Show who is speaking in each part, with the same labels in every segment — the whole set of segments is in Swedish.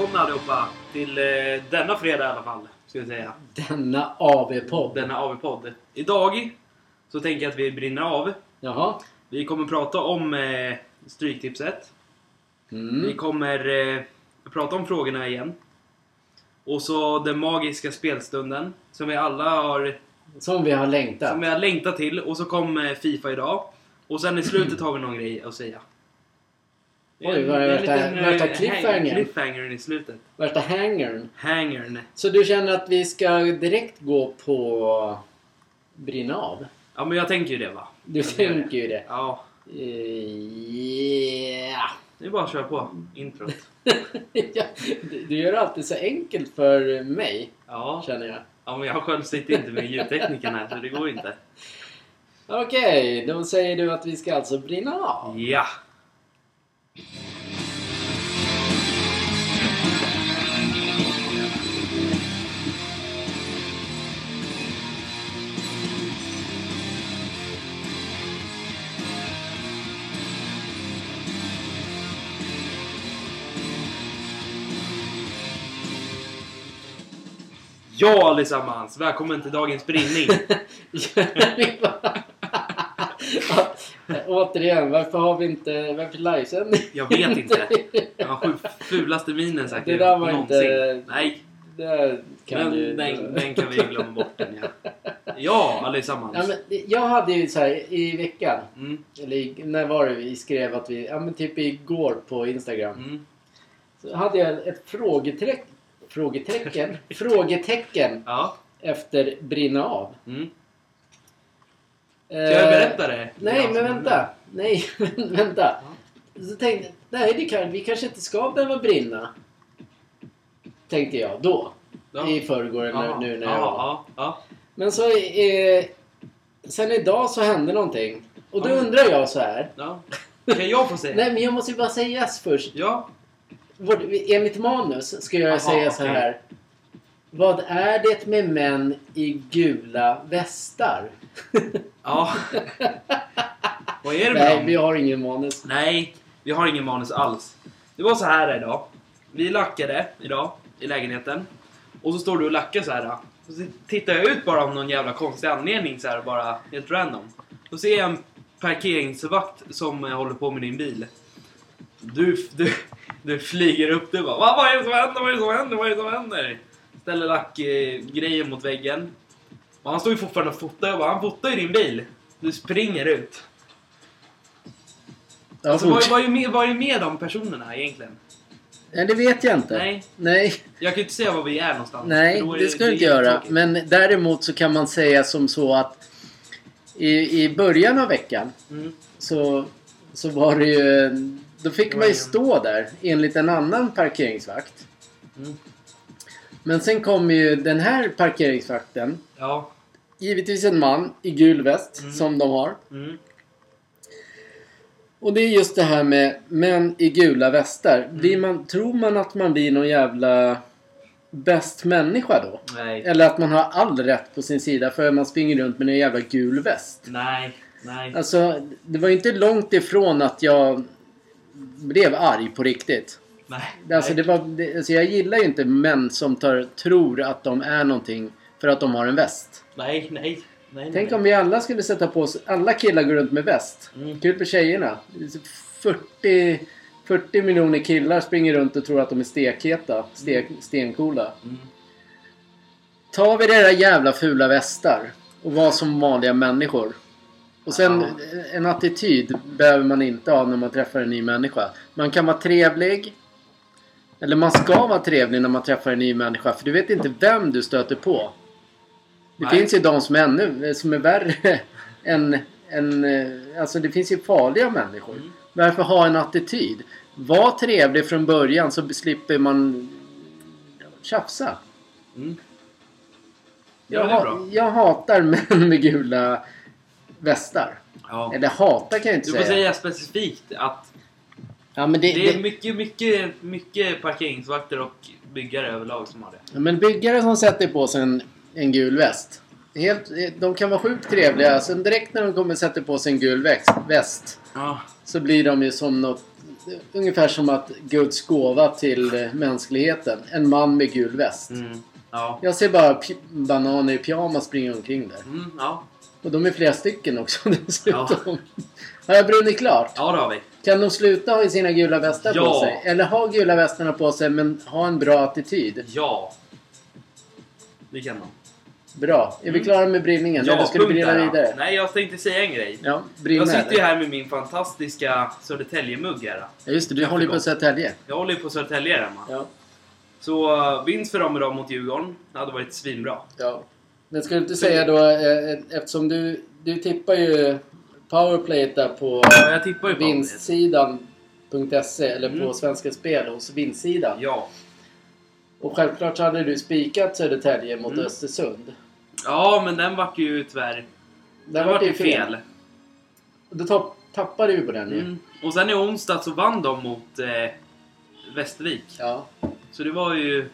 Speaker 1: Välkomna allihopa till eh, denna fredag i alla fall. Ska jag säga.
Speaker 2: Denna AV-podd.
Speaker 1: Denna AV-podd. Idag så tänker jag att vi brinner av.
Speaker 2: Jaha.
Speaker 1: Vi kommer prata om eh, Stryktipset. Vi
Speaker 2: Mm.
Speaker 1: kommer eh, prata om frågorna igen. Och så den magiska spelstunden som vi alla har,
Speaker 2: Som vi har längtat.
Speaker 1: som vi har längtat till. Och så kom eh, Fifa idag. Och sen i slutet har vi någon grej att säga.
Speaker 2: Oj, vad är värsta-
Speaker 1: eh,
Speaker 2: värsta
Speaker 1: hang-
Speaker 2: cliffhangern?
Speaker 1: cliffhangern i slutet.
Speaker 2: Värsta hangern.
Speaker 1: Hangern.
Speaker 2: Så du känner att vi ska direkt gå på brinna av?
Speaker 1: Ja men jag tänker ju det va.
Speaker 2: Du
Speaker 1: Jag
Speaker 2: tänker ju det.
Speaker 1: Ja.
Speaker 2: Eh, Yeah.
Speaker 1: Det är bara att köra på introt.
Speaker 2: Ja, du gör det alltid så enkelt för mig,
Speaker 1: Ja.
Speaker 2: känner jag.
Speaker 1: ja men jag själv sitter inte med ljudtekniken här så det går inte.
Speaker 2: Okej, då säger du att vi ska alltså brinna av.
Speaker 1: Ja. Ja allesammans! Välkommen till dagens brinning!
Speaker 2: Återigen, varför har vi inte... Varför livesändning?
Speaker 1: Jag vet inte. Jag har fulaste minen säkert
Speaker 2: Det där var
Speaker 1: någonsin.
Speaker 2: inte-
Speaker 1: Nej,
Speaker 2: Det kan
Speaker 1: men
Speaker 2: ju...
Speaker 1: den, den kan vi glömma bort den ja. Ja, allesammans.
Speaker 2: Ja, men jag hade ju så här i veckan,
Speaker 1: Mm,
Speaker 2: eller när var det vi skrev att vi, ja men typ igår på Instagram.
Speaker 1: mm.
Speaker 2: Så hade jag ett frågeträck, frågetecken, frågetecken
Speaker 1: Ja.
Speaker 2: efter brinna av.
Speaker 1: Mm.
Speaker 2: Ska
Speaker 1: Ska jag berätta det?
Speaker 2: Nej, men vänta. Nej, vänta. Så tänkte jag, nej det kan, vi kanske inte ska behöva brinna. Tänkte jag då.
Speaker 1: Ja.
Speaker 2: I förrgår
Speaker 1: Ja,
Speaker 2: nu när
Speaker 1: ja,
Speaker 2: jag var.
Speaker 1: ja.
Speaker 2: Men så eh, sen idag så hände någonting. Och då undrar jag så här.
Speaker 1: Kan jag få säga?
Speaker 2: Nej men jag måste ju bara säga först.
Speaker 1: Ja.
Speaker 2: Vår- Enligt manus ska jag
Speaker 1: Jaha,
Speaker 2: säga så här. Vad är det med män i gula västar?
Speaker 1: Ja. Vad är det med
Speaker 2: Nej,
Speaker 1: dem?
Speaker 2: vi har ingen manus.
Speaker 1: Nej, vi har ingen manus alls. Det var så här idag. Vi lackade idag i lägenheten. Och så står du och lackar så här. Och så tittar jag ut bara av någon jävla konstig anledning så här bara helt random. Då ser jag en parkeringsvakt som eh, håller på med din bil. Du, du, du flyger upp du bara "Va, Vad är det som händer? Vad är det som händer? Vad är det som händer? Ställer lackgrejen mot väggen. Och han står ju fortfarande och fotar. Jag bara, han fotar ju din bil. Du springer ut.
Speaker 2: Ja,
Speaker 1: Alltså, vad, vad, är med, vad är med de personerna egentligen?
Speaker 2: Nej, det vet jag inte.
Speaker 1: Nej.
Speaker 2: Nej,
Speaker 1: Jag kan ju inte säga var vi är någonstans.
Speaker 2: nej
Speaker 1: är
Speaker 2: det ska du inte göra.
Speaker 1: jättetråkigt.
Speaker 2: Men däremot så kan man säga som så att i, i början av veckan
Speaker 1: Mm.
Speaker 2: så, så var det ju... Då fick man ju stå där enligt en annan parkeringsvakt.
Speaker 1: Mm.
Speaker 2: Men sen kom ju den här parkeringsvakten.
Speaker 1: Ja.
Speaker 2: Givetvis en man i gul väst
Speaker 1: Mm.
Speaker 2: som de har.
Speaker 1: Mm.
Speaker 2: Och det är just det här med män i gula västar.
Speaker 1: Mm.
Speaker 2: Blir man, tror man att man blir någon jävla bäst människa då?
Speaker 1: Nej.
Speaker 2: Eller att man har all rätt på sin sida för att man springer runt med en jävla gul väst?
Speaker 1: Nej. Nej.
Speaker 2: Alltså, det var ju inte långt ifrån att jag blev arg på riktigt.
Speaker 1: Nej.
Speaker 2: Alltså, det var, det, alltså jag gillar ju inte män som tar, tror att de är någonting för att de har en väst.
Speaker 1: Nej. Nej. Nej.
Speaker 2: Tänk
Speaker 1: nej.
Speaker 2: om vi alla skulle sätta på oss, alla killar går runt med väst.
Speaker 1: Mm.
Speaker 2: Kul för tjejerna. 40, 40 miljoner killar springer runt och tror att de är stekheta. Stek, stencoola.
Speaker 1: Mm.
Speaker 2: Tar vi era jävla fula västar och var som vanliga människor. Och sen en attityd behöver man inte ha när man träffar en ny människa. Man kan vara trevlig. Eller man ska vara trevlig när man träffar en ny människa för du vet inte vem du stöter på. Det
Speaker 1: Nej.
Speaker 2: finns ju de som är ännu som är värre än, än... eh, Alltså det finns ju farliga människor.
Speaker 1: Mm.
Speaker 2: Varför ha en attityd? Var trevlig från början så slipper man tjafsa.
Speaker 1: Mm.
Speaker 2: Jag,
Speaker 1: Ja, är
Speaker 2: ha- jag hatar män med gula västar.
Speaker 1: Ja.
Speaker 2: Eller hatar kan jag inte
Speaker 1: Du får
Speaker 2: säga.
Speaker 1: säga specifikt att
Speaker 2: Ja, men, det,
Speaker 1: det är
Speaker 2: det,
Speaker 1: mycket, mycket, mycket parkeringsvakter och byggare överlag som har det.
Speaker 2: ja, men byggare som sätter på sig en, en gul väst. Helt, de kan vara sjukt trevliga. Sen direkt när de kommer sätter på sig en gul växt, väst
Speaker 1: Ja.
Speaker 2: så blir de ju som något... Ungefär som att Guds gåva till mänskligheten. En man med gul väst.
Speaker 1: Mm. Ja.
Speaker 2: Jag ser bara bananer i pyjamas springa omkring där.
Speaker 1: Mm, ja.
Speaker 2: Och de är flera stycken också dessutom. Har jag brunnit klart?
Speaker 1: Ja, det har vi.
Speaker 2: Kan de sluta ha sina gula västar på
Speaker 1: Ja.
Speaker 2: sig? Eller ha gula västarna på sig men ha en bra attityd?
Speaker 1: Ja. Det kan de.
Speaker 2: Bra. Är vi
Speaker 1: Mm.
Speaker 2: klara med brillningen? Eller ska du brilla vidare?
Speaker 1: Nej, jag tänkte säga en grej.
Speaker 2: Ja, brinna.
Speaker 1: Jag sitter ju här med min fantastiska Södertälje-mugg här.
Speaker 2: Ja, just det. Du håller ju på. Södertälje.
Speaker 1: Jag håller ju på Södertälje här hemma.
Speaker 2: Ja.
Speaker 1: Så uh, vinst för dem idag mot Djurgården. Det hade varit svinbra.
Speaker 2: ja. Men ska du inte säga då, eh, eftersom du, du tippar ju powerplayet där på
Speaker 1: Ja, på
Speaker 2: vinstsidan.se eller på
Speaker 1: Mm.
Speaker 2: Svenska Spel hos vinstsidan.
Speaker 1: Ja.
Speaker 2: Och självklart så hade du spikat Södertälje mot
Speaker 1: Mm.
Speaker 2: Östersund.
Speaker 1: Ja, men den vart ju tyvärr... Den
Speaker 2: var
Speaker 1: vart ju
Speaker 2: fel.
Speaker 1: fel.
Speaker 2: Då tapp, tappade du på den ju.
Speaker 1: Mm. Och sen i onsdag så vann de mot eh, Västervik.
Speaker 2: Ja.
Speaker 1: Så det var ju... Det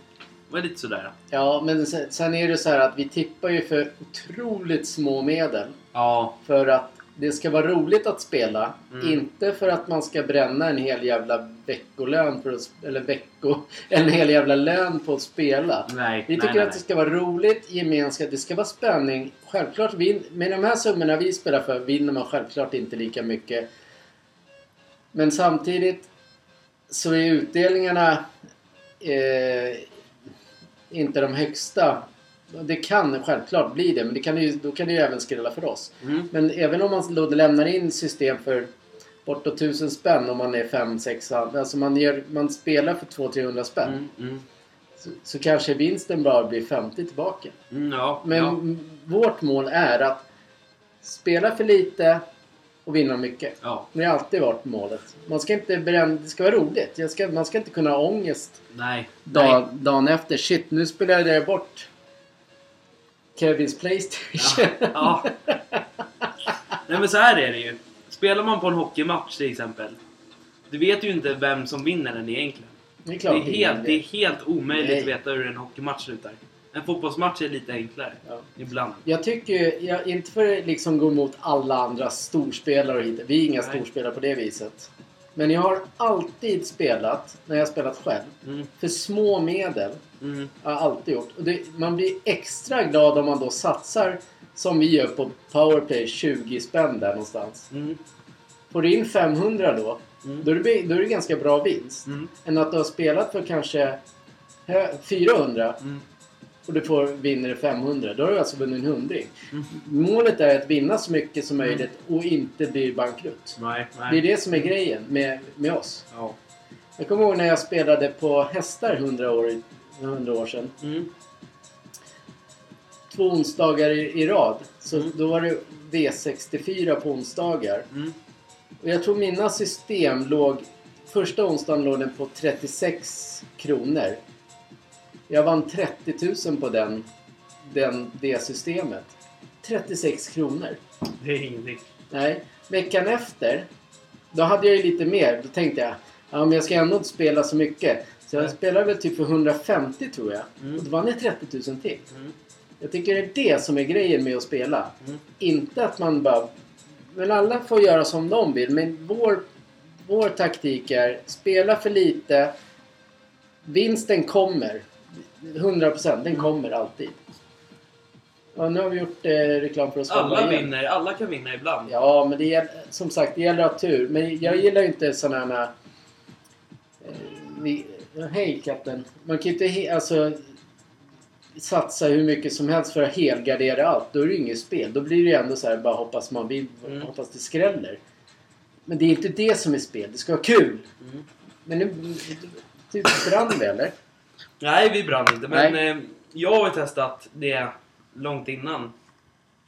Speaker 1: var lite sådär.
Speaker 2: Ja, men sen, sen är det så här att vi tippar ju för otroligt små medel.
Speaker 1: Ja.
Speaker 2: För att det ska vara roligt att spela.
Speaker 1: Mm.
Speaker 2: Inte för att man ska bränna en hel jävla veckolön för att, eller vecko, en hel jävla lön på att spela.
Speaker 1: Nej.
Speaker 2: Vi
Speaker 1: nej,
Speaker 2: tycker
Speaker 1: nej,
Speaker 2: att det ska vara roligt, gemenskap, det ska vara spänning. Självklart, vin, med de här summorna vi spelar för vinner man självklart inte lika mycket. Men samtidigt så är utdelningarna eh, inte de högsta. Det kan självklart bli det, men det kan ju, då kan det ju även skrälla för oss.
Speaker 1: Mm.
Speaker 2: Men även om man då lämnar in system för bortåt 1000 spänn om man är 5-6 Alltså man, gör, man spelar för 200-300 spänn.
Speaker 1: Mm. Mm.
Speaker 2: Så, så kanske vinsten bara blir 50 tillbaka.
Speaker 1: Mm, ja.
Speaker 2: Men
Speaker 1: ja.
Speaker 2: vårt mål är att spela för lite och vinna mycket.
Speaker 1: ja.
Speaker 2: Det har alltid varit målet. Man ska inte bränna, det ska vara roligt. Ska, man ska inte kunna ha ångest
Speaker 1: Nej.
Speaker 2: dag, dagen efter. Shit, nu spelade jag bort Kevins Playstation.
Speaker 1: Ja. ja. Nej men så här är det ju. Spelar man på en hockeymatch till exempel. Du vet ju inte vem som vinner den egentligen.
Speaker 2: det är
Speaker 1: Det
Speaker 2: klart
Speaker 1: är helt, det är helt omöjligt
Speaker 2: Nej.
Speaker 1: att veta hur en hockeymatch slutar. En fotbollsmatch är lite enklare.
Speaker 2: Ja.
Speaker 1: Ibland.
Speaker 2: Jag tycker, jag, inte för att liksom gå emot alla andra storspelare och hit. Vi är inga
Speaker 1: Nej.
Speaker 2: storspelare på det viset. Men jag har alltid spelat, när jag har spelat själv,
Speaker 1: Mm.
Speaker 2: för små medel.
Speaker 1: Mm.
Speaker 2: Jag har alltid gjort. Och det, man blir extra glad om man då satsar, som vi gör på Powerplay, 20 spänn där någonstans.
Speaker 1: Mm.
Speaker 2: Får du in 500 då,
Speaker 1: Mm.
Speaker 2: då är det, då är det ganska bra vinst.
Speaker 1: Mm.
Speaker 2: Än att du har spelat för kanske hö- 400
Speaker 1: Mm.
Speaker 2: Och du får, vinner 500. Då har du alltså vunnit en hundring.
Speaker 1: Mm.
Speaker 2: Målet är att vinna så mycket som möjligt och inte bli bankrutt.
Speaker 1: Nej, nej.
Speaker 2: Det är det som är grejen med, med oss.
Speaker 1: Ja.
Speaker 2: Jag kommer ihåg när jag spelade på hästar 100 år, 100 år sedan.
Speaker 1: Mm.
Speaker 2: Två onsdagar i, i rad. Så
Speaker 1: Mm.
Speaker 2: då var det V64 på onsdagar.
Speaker 1: Mm.
Speaker 2: Och jag tror mina system låg... Första onsdagen låg den på 36 kronor. Jag vann 30 000 på den, den, det systemet. 36 kronor.
Speaker 1: Det är ingenting.
Speaker 2: Nej, veckan efter. Då hade jag ju lite mer. Då tänkte jag, ja men jag ska ändå inte spela så mycket. Så jag
Speaker 1: Nej.
Speaker 2: spelade väl typ för 150 tror jag.
Speaker 1: Mm.
Speaker 2: Och då vann jag 30 000 till.
Speaker 1: Mm.
Speaker 2: Jag tycker det är det som är grejen med att spela.
Speaker 1: Mm.
Speaker 2: Inte att man bara... Men alla får göra som de vill. Men vår, vår taktik är spela för lite. Vinsten kommer. 100% den kommer alltid. Ja, nu har vi gjort eh, reklam för oss
Speaker 1: Alla
Speaker 2: igen.
Speaker 1: vinner. Alla kan vinna ibland.
Speaker 2: Ja, men det gäller, som sagt, det gäller att ha tur. Men jag gillar ju inte sådana här... Eh, vi, hej katten. Man kan ju inte he, alltså, satsa hur mycket som helst för att helgardera allt. Då är det ju inget spel. Då blir det ju ändå så här, bara hoppas man vill,
Speaker 1: Mm.
Speaker 2: hoppas det skräller. Men det är inte det som är spel. Det ska vara kul.
Speaker 1: Mm.
Speaker 2: Men nu, Samtidigt brann vi eller?
Speaker 1: Nej, vi brann inte. Men eh, jag har ju testat det långt innan.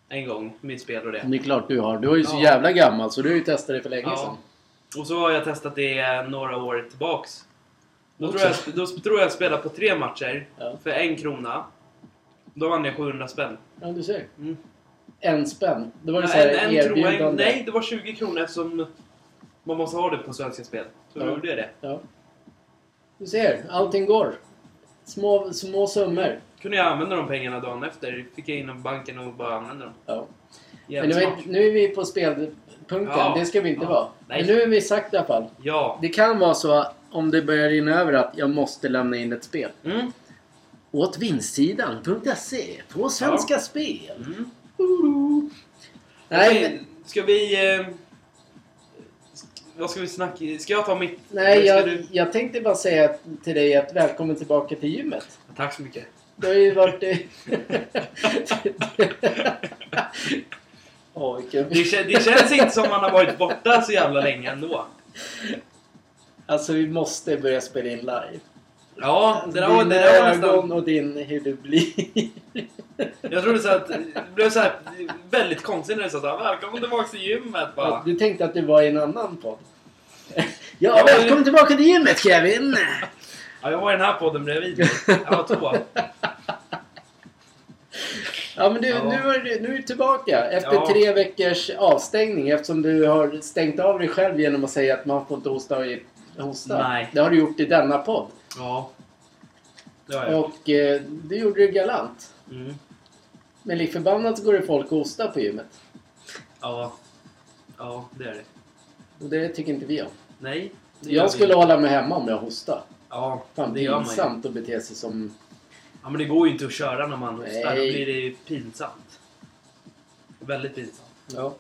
Speaker 1: En gång, mitt spel och det.
Speaker 2: Det är klart du har. Du är ju så
Speaker 1: Ja.
Speaker 2: jävla gammal så du har ju testat det för länge
Speaker 1: Ja.
Speaker 2: sedan.
Speaker 1: Och så har jag testat det några år tillbaks. Då tror, jag, då tror jag spelade på tre matcher
Speaker 2: Ja.
Speaker 1: för en krona. Då vann jag 700 spänn.
Speaker 2: Ja, du ser.
Speaker 1: Mm.
Speaker 2: En spänn. Det var ju
Speaker 1: Nej,
Speaker 2: så här
Speaker 1: en, en
Speaker 2: erbjudande.
Speaker 1: nej, det var 20 kronor eftersom man måste ha det på Svenska Spel. Så
Speaker 2: Ja.
Speaker 1: gjorde jag det.
Speaker 2: Ja. Du ser, allting går. Små, små summor.
Speaker 1: Kunde jag använda de pengarna dagen efter. Fick jag in dem på banken och bara använda dem.
Speaker 2: Ja. Men nu är, nu är vi på spelpunkten.
Speaker 1: Ja.
Speaker 2: Det ska vi inte
Speaker 1: Ja.
Speaker 2: vara.
Speaker 1: Nej.
Speaker 2: Men nu är vi sagt i alla fall.
Speaker 1: Ja.
Speaker 2: Det kan vara så om det börjar rinna över att jag måste lämna in ett spel.
Speaker 1: Mm.
Speaker 2: Åt vinstsidan.se på Svenska Spel.
Speaker 1: Mm.
Speaker 2: Nej, men,
Speaker 1: Ska vi... Eh, vad ska vi snacka... Ska jag ta mitt?
Speaker 2: nej jag,
Speaker 1: du?
Speaker 2: jag tänkte bara säga till dig att välkommen tillbaka till gymmet.
Speaker 1: Tack så mycket.
Speaker 2: Du har ju varit... Vilken...
Speaker 1: Det, det känns inte som man har varit borta så jävla länge ändå.
Speaker 2: Alltså vi måste börja spela in live.
Speaker 1: Ja, det där var, det där var nästan...
Speaker 2: och din hur du blir.
Speaker 1: Jag trodde så att det blev så här väldigt konstigt när du sa såhär Välkommen tillbaka till gymmet bara.
Speaker 2: Du tänkte att du var i en annan podd. Ja,
Speaker 1: Ja, men-
Speaker 2: välkommen tillbaka till gymmet Kevin!
Speaker 1: Ja, jag var i den här podden bredvid. Jag var två.
Speaker 2: Ja men du,
Speaker 1: Ja.
Speaker 2: nu, är du, nu är du tillbaka efter
Speaker 1: Ja.
Speaker 2: tre veckors avstängning eftersom du har stängt av dig själv genom att säga att man får inte hosta i hosta.
Speaker 1: Nej.
Speaker 2: Det har du gjort i denna podd.
Speaker 1: Ja. Det har jag.
Speaker 2: Och eh, det gjorde du galant.
Speaker 1: Mm.
Speaker 2: Men lik förbannat så går det folk och hostar på gymmet.
Speaker 1: Ja. Ja, det är det.
Speaker 2: Och det tycker inte vi om.
Speaker 1: Nej. det gör
Speaker 2: Jag skulle
Speaker 1: inte.
Speaker 2: hålla mig hemma om jag hostade.
Speaker 1: Ja,
Speaker 2: Fan
Speaker 1: det gör man ju.
Speaker 2: pinsamt att bete sig som...
Speaker 1: Ja, men det går ju inte att köra när man hostar. Då
Speaker 2: Nej.
Speaker 1: blir det ju pinsamt. Väldigt pinsamt.
Speaker 2: Ja.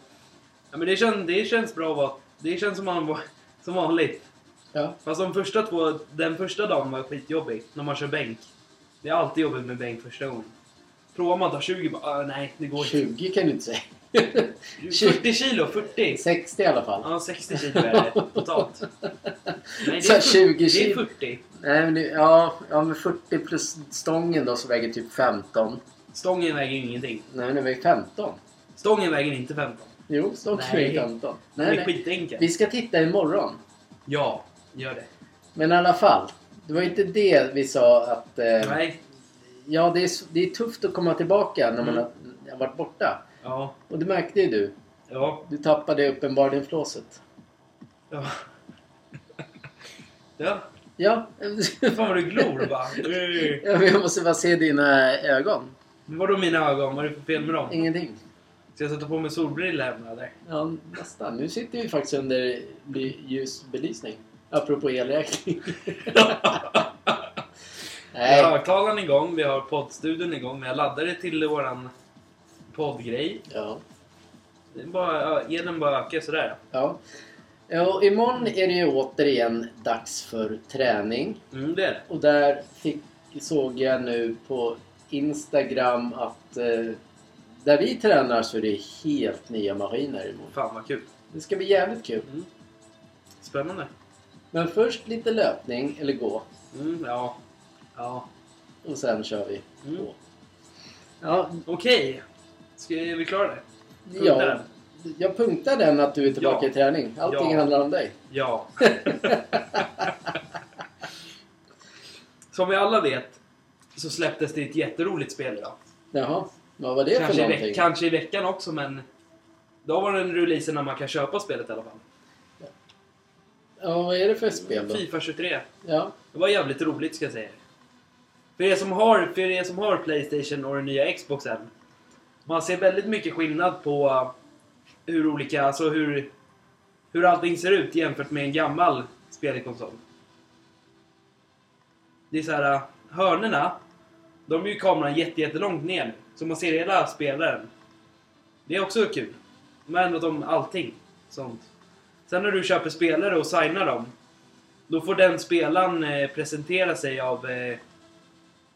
Speaker 1: Ja, men det känns, det känns bra att vara... Det känns som, man, var- som vanligt.
Speaker 2: Ja.
Speaker 1: Fast de första två... Den första dagen var skitjobbig. När man kör bänk. Det är alltid jobbigt med bänk första gången. Provar man ta 20 bara, ah, nej det går inte.
Speaker 2: 20 kan du inte säga.
Speaker 1: 40 kilo, 40.
Speaker 2: 60 i alla fall.
Speaker 1: Ja, 60 kilo är det totalt. Nej,
Speaker 2: Så
Speaker 1: det är
Speaker 2: 20
Speaker 1: 40. Det är
Speaker 2: kilo.
Speaker 1: 40.
Speaker 2: Nej, men det, ja, ja, men 40 plus stången då som väger typ 15.
Speaker 1: Stången väger ju ingenting.
Speaker 2: Nej, men den väger 15.
Speaker 1: Stången väger inte 15.
Speaker 2: Jo, stången
Speaker 1: Nej.
Speaker 2: väger 15.
Speaker 1: Den
Speaker 2: Nej,
Speaker 1: är
Speaker 2: nej.
Speaker 1: skitenkel.
Speaker 2: Vi ska titta imorgon.
Speaker 1: Ja, gör det.
Speaker 2: Men i alla fall. Det var inte det vi sa att... Eh,
Speaker 1: Nej.
Speaker 2: ja, det är, det är tufft att komma tillbaka när man
Speaker 1: Mm.
Speaker 2: har, har varit borta.
Speaker 1: Ja.
Speaker 2: Och det märkte ju du.
Speaker 1: Ja.
Speaker 2: Du tappade uppenbarligen flåset.
Speaker 1: Ja. Ja.
Speaker 2: Ja.
Speaker 1: Fan vad du glor bara.
Speaker 2: Ja, jag måste bara se dina ögon.
Speaker 1: Men Vadå mina ögon? Vad är det för fel med dem?
Speaker 2: Ingenting.
Speaker 1: Ska jag sätta på mig solbrillor hemma eller?
Speaker 2: Ja, nästan. Nu sitter vi faktiskt under bly- ljusbelysning. Apropå elräkning.
Speaker 1: Vi har högtalaren igång, vi har poddstudion igång, vi har laddare till våran poddgrej.
Speaker 2: Ja.
Speaker 1: Det är bara, elen bara ökar sådär.
Speaker 2: ja. Ja, och imorgon är det ju återigen dags för träning.
Speaker 1: Mm, det är det.
Speaker 2: Och där fick, såg jag nu på Instagram att eh, där vi tränar så är det helt nya maskiner imorgon.
Speaker 1: Fan vad kul.
Speaker 2: Det ska bli jävligt kul.
Speaker 1: Mm. Spännande.
Speaker 2: Men först lite löpning, eller gå.
Speaker 1: Mm, ja. Ja.
Speaker 2: Och sen kör vi
Speaker 1: Mm.
Speaker 2: på. Ja,
Speaker 1: Okej. Ska är vi klara det? Punkta
Speaker 2: ja,
Speaker 1: den.
Speaker 2: jag punktar den att du är tillbaka
Speaker 1: Ja.
Speaker 2: i träning. Allting
Speaker 1: Ja.
Speaker 2: handlar om dig.
Speaker 1: Ja. Som vi alla vet så släpptes det ett jätteroligt spel idag.
Speaker 2: Jaha, vad var det för
Speaker 1: Kanske i,
Speaker 2: någonting?
Speaker 1: veck- kanske i veckan också men då var det en release när man kan köpa spelet i alla fall.
Speaker 2: Ja, vad är det för spel då?
Speaker 1: Fifa 23.
Speaker 2: Ja,
Speaker 1: Det var jävligt roligt ska jag säga. För er som har, för er som har Playstation och den nya Xboxen. Man ser väldigt mycket skillnad på uh, hur olika, alltså hur, hur allting ser ut jämfört med en gammal spelkonsol. Det är så här, uh, hörnerna, de är ju kameran jätte, jättelångt ner. Så man ser hela spelaren. Det är också kul. Men att de, allting sånt. Sen när du köper spelare och signar dem. Då får den spelaren eh, presentera sig av... Eh,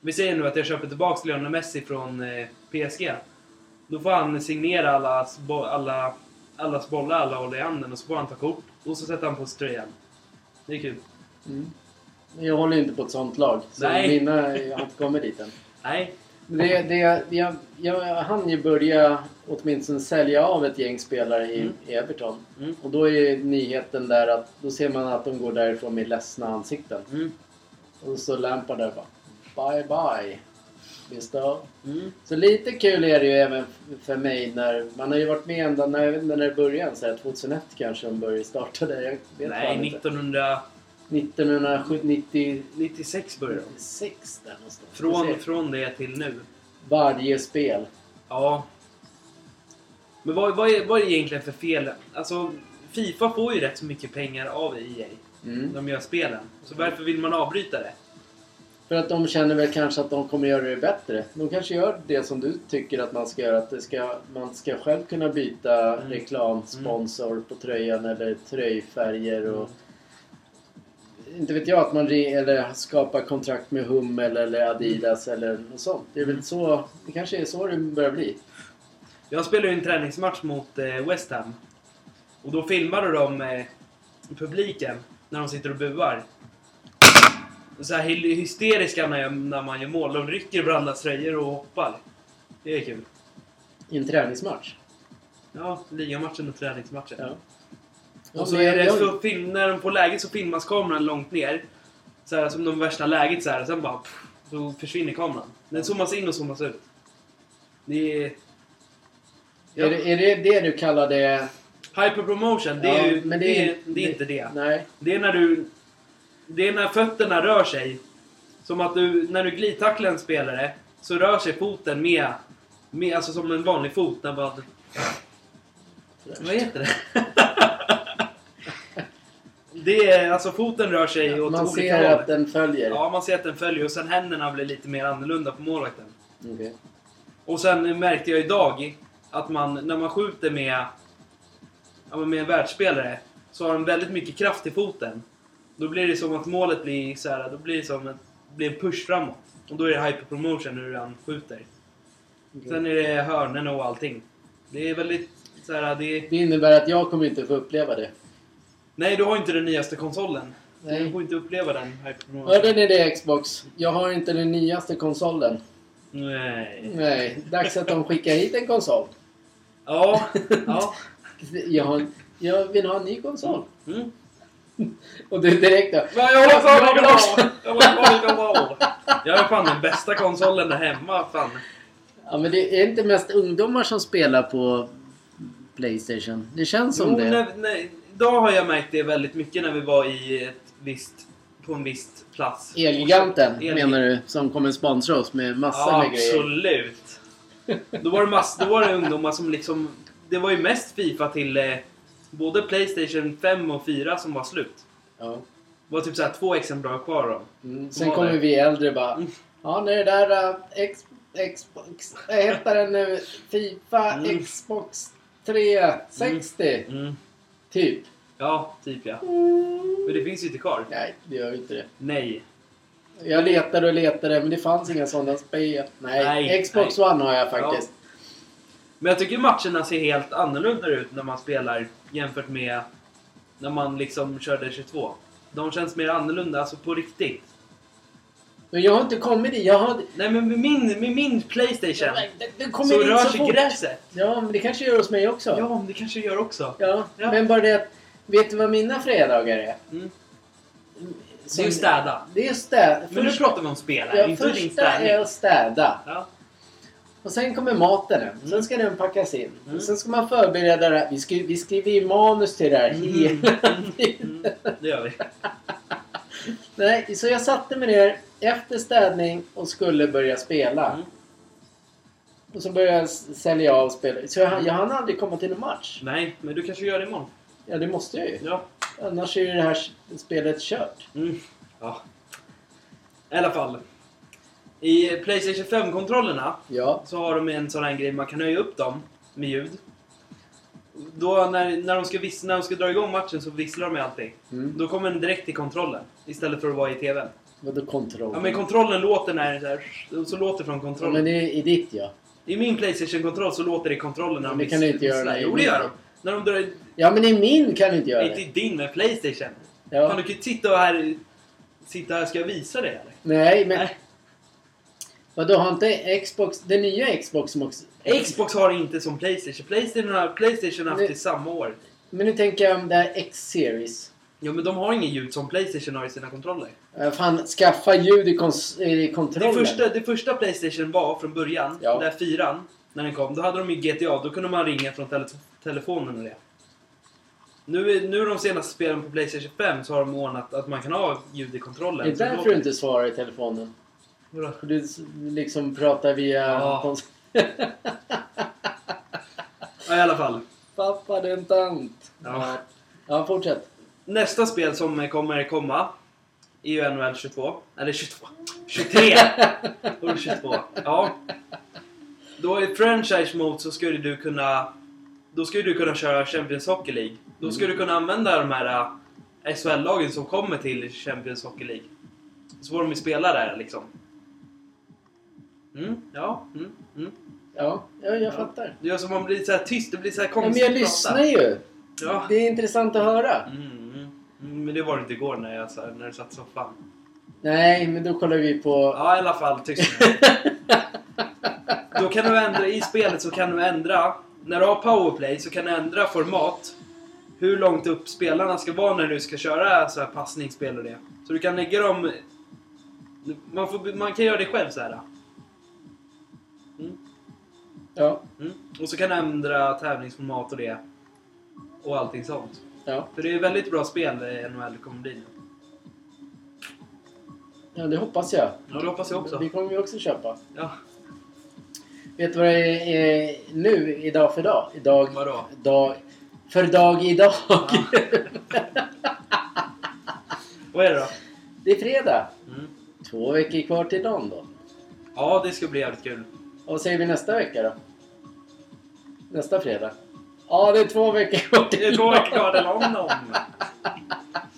Speaker 1: vi säger nu att jag köper tillbaks Lionel Messi från eh, PSG. Då får han signera allas, bo- alla, allas bollar alla håller i handen och så får han ta kort. Och så sätter han på sig tröjan. Det är kul.
Speaker 2: mm. Jag håller inte på ett sånt lag. Så
Speaker 1: Nej.
Speaker 2: mina jag har inte kommit dit än.
Speaker 1: Nej.
Speaker 2: Det, det, jag, jag hann ju börja åtminstone sälja av ett gäng spelare i,
Speaker 1: Mm.
Speaker 2: i Everton.
Speaker 1: Mm.
Speaker 2: Och då är nyheten där att då ser man att de går därifrån med ledsna ansikten.
Speaker 1: Mm.
Speaker 2: Och så Lampard där bara Bye bye. Mister.
Speaker 1: Mm.
Speaker 2: Så lite kul är det ju även för mig när man har ju varit med ända när, när det började. Så här, 2001 kanske de började starta där. Jag vet
Speaker 1: Nej,
Speaker 2: fan inte.
Speaker 1: 1996
Speaker 2: 1996
Speaker 1: började de.
Speaker 2: där någonstans.
Speaker 1: Från, från det till nu.
Speaker 2: Varje spel.
Speaker 1: Ja. Men vad, vad, är, vad är det egentligen för fel? Alltså, Fifa får ju rätt så mycket pengar av EA.
Speaker 2: Mm.
Speaker 1: De gör spelen. Så varför vill man avbryta det?
Speaker 2: För att de känner väl kanske att de kommer göra det bättre. De kanske gör det som du tycker att man ska göra. Att ska, man ska själv kunna byta
Speaker 1: Mm.
Speaker 2: reklam, sponsor på tröjan eller tröjfärger och... Inte vet jag att man re, eller skapar kontrakt med Hummel eller Adidas eller något sånt. Det är väl så... Det kanske är så det börjar bli.
Speaker 1: Jag spelade ju en träningsmatch mot eh, West Ham. Och då filmade de eh, publiken när de sitter och buar. Så här hy- hysteriska när, jag, när man gör mål. De rycker varandras tröjor och hoppar. Det är kul.
Speaker 2: I en träningsmatch.
Speaker 1: Ja, ligamatchen och träningsmatchen.
Speaker 2: Ja.
Speaker 1: Och så
Speaker 2: men
Speaker 1: är det så film, när de får läget så filmas kameran långt ner. Så här, som de värsta läget så här. Sen bara pff, så försvinner kameran. Den zoomas in och zoomas ut. Det är... Ja.
Speaker 2: Är, det, är det det du kallar det?
Speaker 1: Hyperpromotion, det är
Speaker 2: Ja,
Speaker 1: ju...
Speaker 2: men
Speaker 1: det,
Speaker 2: det
Speaker 1: är,
Speaker 2: är-
Speaker 1: det är inte det.
Speaker 2: Nej.
Speaker 1: Det är när du... Det är när fötterna rör sig. Som att du, när du glidtacklar en spelare så rör sig foten med, med alltså som en vanlig fot. När bara, vad heter det? Det är, alltså foten rör sig åt
Speaker 2: Man
Speaker 1: olika
Speaker 2: ser
Speaker 1: håll.
Speaker 2: att den följer.
Speaker 1: Ja, man ser att den följer och sen händerna blir lite mer annorlunda på målvakten.
Speaker 2: Okej.
Speaker 1: Och sen märkte jag idag att man, när man skjuter med, ja, med en världsspelare så har den väldigt mycket kraft i foten. Då blir det som att målet blir så här, då blir det som en, blir en push framåt. Och då är det hyperpromotion hur han skjuter.
Speaker 2: Okej.
Speaker 1: Sen är det hörnen och allting. Det är väldigt så här, det
Speaker 2: Det innebär att jag kommer inte få uppleva det.
Speaker 1: Nej, du har inte den nyaste konsolen.
Speaker 2: Nej.
Speaker 1: Du får inte uppleva den hyperpromotion.
Speaker 2: Hörde ni det Xbox? Jag har inte den nyaste konsolen.
Speaker 1: Nej.
Speaker 2: Nej, dags att de skickar hit en konsol.
Speaker 1: Ja. Ja.
Speaker 2: Jag, har, jag vill ha en ny konsol.
Speaker 1: Mm.
Speaker 2: Och är direkt då.
Speaker 1: Men jag vill ha
Speaker 2: Jag vill
Speaker 1: en
Speaker 2: också.
Speaker 1: konsol! Jag konsol! Har fan den bästa konsolen där hemma. Fan.
Speaker 2: Ja, men det är inte mest ungdomar som spelar på Playstation. Det känns som
Speaker 1: Jo,
Speaker 2: det.
Speaker 1: när, när, idag har jag märkt det väldigt mycket när vi var i ett visst, på en viss plats.
Speaker 2: Elgiganten
Speaker 1: El-
Speaker 2: menar du? Som kommer sponsra oss med massor
Speaker 1: Ja,
Speaker 2: med grejer.
Speaker 1: absolut. Då var, det mass, då var det ungdomar som liksom... Det var ju mest Fifa till eh, både Playstation 5 och 4 som var slut.
Speaker 2: Ja.
Speaker 1: Det var typ såhär två exemplar kvar då.
Speaker 2: Mm. Sen kommer vi äldre bara.
Speaker 1: Mm.
Speaker 2: Ja, nu är det där uh, Xbox... Vad heter den nu? Fifa
Speaker 1: Mm.
Speaker 2: Xbox 360.
Speaker 1: Mm.
Speaker 2: Typ.
Speaker 1: Ja, typ ja. Men det finns ju inte kvar.
Speaker 2: Nej, det gör ju inte det.
Speaker 1: Nej.
Speaker 2: Jag letade och letade men det fanns inga sådana spel. Nej,
Speaker 1: Nej,
Speaker 2: Xbox
Speaker 1: nej.
Speaker 2: One har jag faktiskt.
Speaker 1: Men jag tycker matcherna ser helt annorlunda ut när man spelar jämfört med när man liksom körde 22. De känns mer annorlunda, alltså på riktigt.
Speaker 2: Men jag har inte kommit dit. Jag har...
Speaker 1: Nej men med min, med min Playstation
Speaker 2: Det, det kommer
Speaker 1: så rör
Speaker 2: så
Speaker 1: sig
Speaker 2: fort.
Speaker 1: gräset.
Speaker 2: Ja, men det kanske gör hos mig också.
Speaker 1: Ja, men det kanske gör också.
Speaker 2: Ja,
Speaker 1: Ja.
Speaker 2: Men bara det att... Vet du vad mina fredagar är?
Speaker 1: Mm. Det är ju städa.
Speaker 2: Det är städa.
Speaker 1: Men nu pratar vi om spel här,
Speaker 2: ja,
Speaker 1: inte din
Speaker 2: första är att städa.
Speaker 1: Ja.
Speaker 2: Och sen kommer maten hem. Sen
Speaker 1: Mm.
Speaker 2: ska den packas in.
Speaker 1: Mm.
Speaker 2: Och sen ska man förbereda det här. Vi, skri- vi skriver ju manus till det här
Speaker 1: Mm.
Speaker 2: hela
Speaker 1: Mm.
Speaker 2: tiden.
Speaker 1: Mm. Det gör vi.
Speaker 2: Nej, så jag satte mig ner efter städning och skulle börja spela.
Speaker 1: Mm.
Speaker 2: Och så började jag sälja av spel. Så jag, jag hann aldrig komma till en match.
Speaker 1: Nej, men du kanske gör det imorgon.
Speaker 2: Ja, det måste jag ju.
Speaker 1: Ja.
Speaker 2: Annars är ju det här spelet kört.
Speaker 1: Mm. ja. I alla fall. I Playstation 5-kontrollerna
Speaker 2: Ja.
Speaker 1: så har de en sån här grej, man kan höja upp dem med ljud. Då när, när, de ska vis, när de ska dra igång matchen så visslar de ju alltid.
Speaker 2: Mm.
Speaker 1: Då kommer den direkt till kontrollen istället för att vara i TVn.
Speaker 2: Vadå kontroll?
Speaker 1: Ja men kontrollen låter när det är så, här, så låter från
Speaker 2: Ja,
Speaker 1: kontrollen.
Speaker 2: men det är i ditt ja.
Speaker 1: I min Playstation-kontroll så låter det i kontrollen när de
Speaker 2: Men det kan du inte göra
Speaker 1: visslar.
Speaker 2: när-
Speaker 1: Jo det gör de. När de drar...
Speaker 2: Ja men i min kan du inte göra
Speaker 1: Inte
Speaker 2: det.
Speaker 1: i din med Playstation.
Speaker 2: Ja.
Speaker 1: Fan du kan ju sitta och här... sitta här, ska jag visa det eller?
Speaker 2: Nej, men
Speaker 1: Nej.
Speaker 2: vadå har inte Xbox, den nya Xbox som också...
Speaker 1: Xbox har inte som Playstation. Playstation har, Playstation har haft
Speaker 2: Det-
Speaker 1: samma år.
Speaker 2: Men nu tänker jag om det här X-series.
Speaker 1: Ja men de har ingen ljud som Playstation har i sina kontroller.
Speaker 2: Uh, fan, skaffa ljud i, i
Speaker 1: Det
Speaker 2: kontrollen.
Speaker 1: första, det första Playstation var från början,
Speaker 2: Ja.
Speaker 1: där fyran, när den kom, då hade de ju GTA. Då kunde man ringa från tele telefonen och det. Nu, nu de senaste spelen på Playstation 5 så har de ordnat att man kan ha ljud i kontrollen.
Speaker 2: Det är därför du inte svarar i telefonen.
Speaker 1: Vadå?
Speaker 2: Du liksom pratar via...
Speaker 1: Ja. Ja, i alla fall.
Speaker 2: Pappa, det är en tant.
Speaker 1: Ja.
Speaker 2: Ja, fortsätt.
Speaker 1: Nästa spel som kommer komma är ju NHL 22. Eller 22. 23! År 22. Ja. Då i franchise mode så skulle du kunna... Då skulle du kunna köra Champions Hockey League. Då skulle du kunna använda de här äh, SHL-lagen som kommer till Champions Hockey League. Så får de ju spela där liksom. Mm, ja, mm, mm.
Speaker 2: Ja, ja jag
Speaker 1: Ja.
Speaker 2: fattar.
Speaker 1: Gör så man blir så här tyst, det blir så här
Speaker 2: Ja, men
Speaker 1: konstigt
Speaker 2: jag lyssnar ju.
Speaker 1: Ja.
Speaker 2: Det är intressant att höra.
Speaker 1: Mm, mm. Mm, men det var det inte igår när, jag, här, när du satt i soffan.
Speaker 2: Nej, men då kollar vi på...
Speaker 1: Ja, i alla fall. Tyst. Då kan du ändra, i spelet så kan du ändra, när du har powerplay så kan du ändra format. Hur långt upp spelarna ska vara när du ska köra så här passningsspel och det. Så du kan lägga dem... Man, får, man kan göra det själv så här. Mm,
Speaker 2: Ja,
Speaker 1: mm. Och så kan du ändra tävlingsformat och det. Och allting sånt.
Speaker 2: ja.
Speaker 1: För det är väldigt bra spel eh, NHL kommer bli nu.
Speaker 2: ja, det hoppas jag.
Speaker 1: Ja, det hoppas jag också.
Speaker 2: Det kommer vi också köpa.
Speaker 1: Ja,
Speaker 2: Vet du vad det är nu, idag för dag? Idag...
Speaker 1: vadå?
Speaker 2: Dag... För dag idag.
Speaker 1: Vad är det då?
Speaker 2: det är fredag.
Speaker 1: Mm.
Speaker 2: Två veckor kvar till dagen då.
Speaker 1: Ja, det ska bli jävligt kul.
Speaker 2: Och vad säger vi nästa vecka då? Nästa fredag? Ja, det är två veckor kvar till
Speaker 1: Det är två veckor kvar till London.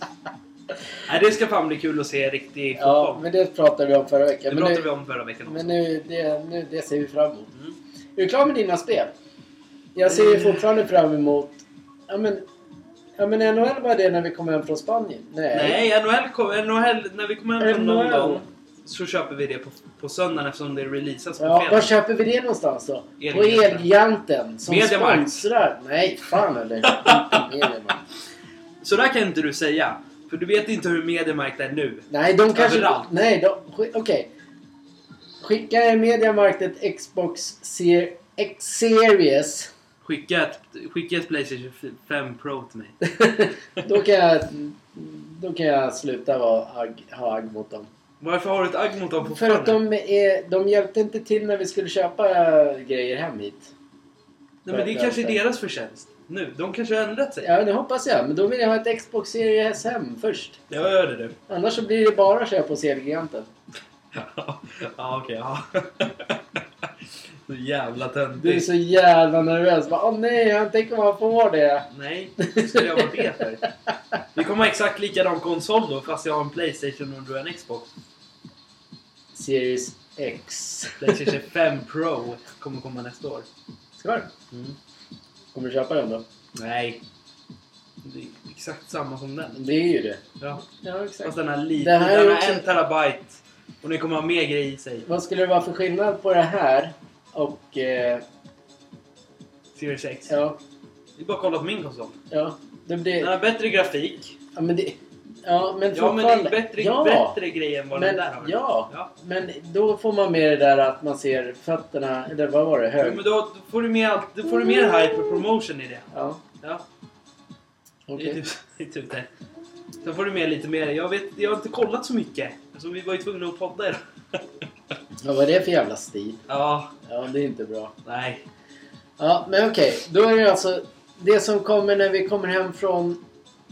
Speaker 1: Nej, det ska fan bli kul att se riktig
Speaker 2: Ja,
Speaker 1: fotboll.
Speaker 2: men det pratade vi om förra veckan.
Speaker 1: det
Speaker 2: men
Speaker 1: pratade
Speaker 2: nu,
Speaker 1: vi om förra veckan också.
Speaker 2: Men nu det, nu, det ser vi fram emot.
Speaker 1: Mm.
Speaker 2: Är du klar med dina spel? Jag ser ju fortfarande fram emot... Ja men... Ja men NHL var det när vi kom hem från Spanien? Nej.
Speaker 1: Nej, NHL, kom, NHL, när vi kommer hem från
Speaker 2: NHL.
Speaker 1: London så köper vi det på, på söndagen eftersom det releasas på
Speaker 2: Ja,
Speaker 1: fredag.
Speaker 2: var köper vi det någonstans då? På
Speaker 1: Elgiganten.
Speaker 2: Elgiganten som
Speaker 1: Mediamarkt.
Speaker 2: sponsrar. Nej, fan eller.
Speaker 1: Så där kan inte du säga. För du vet inte hur Mediamarkt är nu.
Speaker 2: Nej, de kanske...
Speaker 1: Överallt.
Speaker 2: Nej, de... Okej. Skicka en Mediamarkt ett Xbox Ser- X Series.
Speaker 1: Skicka ett, skicka ett Playstation 5 Pro till mig.
Speaker 2: då kan jag... Då kan jag sluta vara agg, ha agg mot dem.
Speaker 1: Varför har du ett agg mot dem
Speaker 2: För att
Speaker 1: fortfarande?
Speaker 2: de, är, de hjälpte inte till när vi skulle köpa grejer hem hit.
Speaker 1: Nej, men det är kanske är deras förtjänst. Nu. De kanske har ändrat sig.
Speaker 2: Ja, det hoppas jag. Men då vill jag ha ett Xbox Series hem först.
Speaker 1: Ja, gör det du.
Speaker 2: Annars så blir det bara att köpa hos Elgiganten.
Speaker 1: ja, okej. ja. så jävla
Speaker 2: Du är så jävla nervös. Bara, Åh nej, jag tänker man får det.
Speaker 1: Nej, vad skulle jag vara det för? Vi kommer ha exakt likadan konsol då, fast jag har en Playstation och du har en Xbox.
Speaker 2: Series X.
Speaker 1: Playstation 5 Pro kommer komma nästa år.
Speaker 2: Ska du?
Speaker 1: Mm.
Speaker 2: Kommer du köpa den då?
Speaker 1: Nej. Det är exakt samma som den.
Speaker 2: Det är ju det.
Speaker 1: Ja.
Speaker 2: Ja, exakt.
Speaker 1: Fast den har lite,
Speaker 2: Det här är
Speaker 1: den
Speaker 2: också-
Speaker 1: en terabyte. Och den kommer ha mer grejer i sig.
Speaker 2: Vad skulle det vara för skillnad på det här och... Eh,
Speaker 1: Series X.
Speaker 2: ja,
Speaker 1: Det är bara att kolla på min konsol.
Speaker 2: ja. Det
Speaker 1: Den
Speaker 2: blir...
Speaker 1: har bättre grafik.
Speaker 2: Ja, men det... Ja, men
Speaker 1: Ja, men det är bättre,
Speaker 2: ja,
Speaker 1: bättre grejer än vad
Speaker 2: men,
Speaker 1: den där har.
Speaker 2: ja,
Speaker 1: ja.
Speaker 2: men då får man med det där att man ser fötterna, eller vad var det? Hög?
Speaker 1: men då, då får du mer, allt- då får du mer hype och promotion i det.
Speaker 2: Ja,
Speaker 1: Ja, det är typ, det är typ det. Sen får du med lite mer. Jag, vet, jag har inte kollat så mycket. Alltså, vi var ju tvungna att podda idag.
Speaker 2: Vad var det för jävla stil?
Speaker 1: Ja,
Speaker 2: Ja, det är inte bra.
Speaker 1: nej.
Speaker 2: Ja, men okej. Då är det alltså det som kommer när vi kommer hem från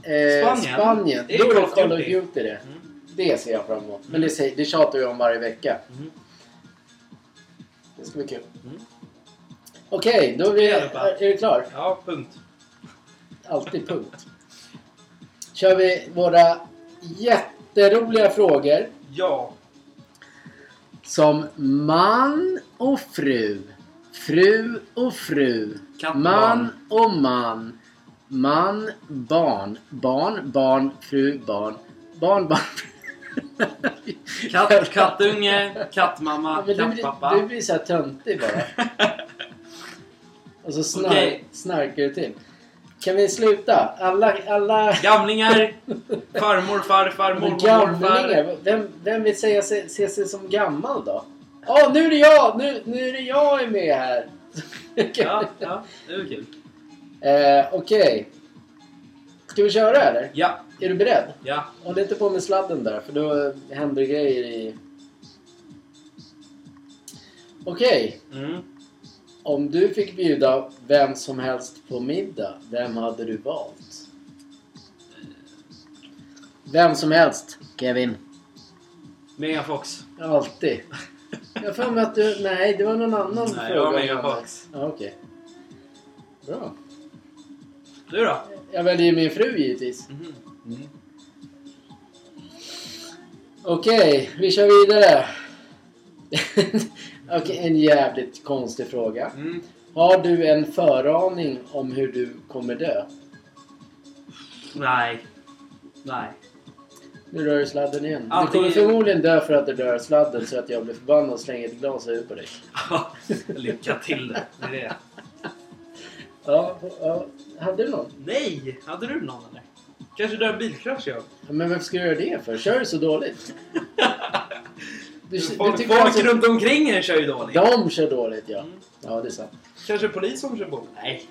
Speaker 2: eh,
Speaker 1: Spanien.
Speaker 2: Spanien.
Speaker 1: Det är
Speaker 2: är
Speaker 1: Call of Duty.
Speaker 2: Duty det.
Speaker 1: Mm.
Speaker 2: Det ser jag fram emot. Men det, säger- det tjatar vi om varje vecka.
Speaker 1: Mm.
Speaker 2: Det ska bli kul.
Speaker 1: Mm.
Speaker 2: Okej, då är, vi,
Speaker 1: är
Speaker 2: är, är du klar?
Speaker 1: Ja, punkt.
Speaker 2: Alltid punkt. Kör vi våra jätteroliga frågor.
Speaker 1: Ja.
Speaker 2: Som man och fru. Fru och fru.
Speaker 1: Katt och
Speaker 2: man och man. Man, barn. Barn, barn, fru, barn. Barn, barn.
Speaker 1: Katt, kattunge, kattmamma,
Speaker 2: Ja, men du,
Speaker 1: kattpappa.
Speaker 2: du blir så här töntig bara. Och så snar,
Speaker 1: Okej.
Speaker 2: snarkar du till. Kan vi sluta? Alla... alla...
Speaker 1: Gamlingar, farmor, farfar, mormor, morfar.
Speaker 2: Vem, vem vill säga sig, se sig som gammal då? Ja, nu är det jag! Nu, nu är det jag är med här!
Speaker 1: Ja, ja, det var kul.
Speaker 2: Eh, Okej. Ska vi köra eller?
Speaker 1: Ja,
Speaker 2: Är du beredd?
Speaker 1: ja.
Speaker 2: Håll inte på med sladden där för då händer grejer i... Okej.
Speaker 1: Mm.
Speaker 2: Om du fick bjuda vem som helst på middag, vem hade du valt? Vem som helst, Kevin.
Speaker 1: Megan Fox.
Speaker 2: Alltid. Jag har för mig att du... Nej, det var någon annan
Speaker 1: Nej,
Speaker 2: fråga.
Speaker 1: det var Megan. Fox.
Speaker 2: Ja, okej. Bra.
Speaker 1: Du då?
Speaker 2: Jag väljer ju min fru givetvis.
Speaker 1: Mhm. Mm.
Speaker 2: Okej, vi kör vidare. okej, en jävligt konstig fråga.
Speaker 1: Mm.
Speaker 2: Har du en föraning om hur du kommer dö?
Speaker 1: Nej. Nej.
Speaker 2: Nu rör du sladden igen. Du
Speaker 1: Antingen-
Speaker 2: kommer förmodligen dö för att du rör sladden så att jag blir förbannad och slänger ett glas över på dig.
Speaker 1: Lycka till det. det, är det.
Speaker 2: Ja, ja. Hade du någon?
Speaker 1: Nej! Hade du någon eller? Kanske dör en bilkrasch jag.
Speaker 2: Ja, men varför ska du göra det för? Kör du så dåligt? Du,
Speaker 1: Folk,
Speaker 2: tycker
Speaker 1: folk
Speaker 2: alltså-
Speaker 1: runt omkring er kör ju dåligt.
Speaker 2: De kör dåligt ja.
Speaker 1: Mm.
Speaker 2: Ja, det är sant.
Speaker 1: Kanske polis som kör på. Nej.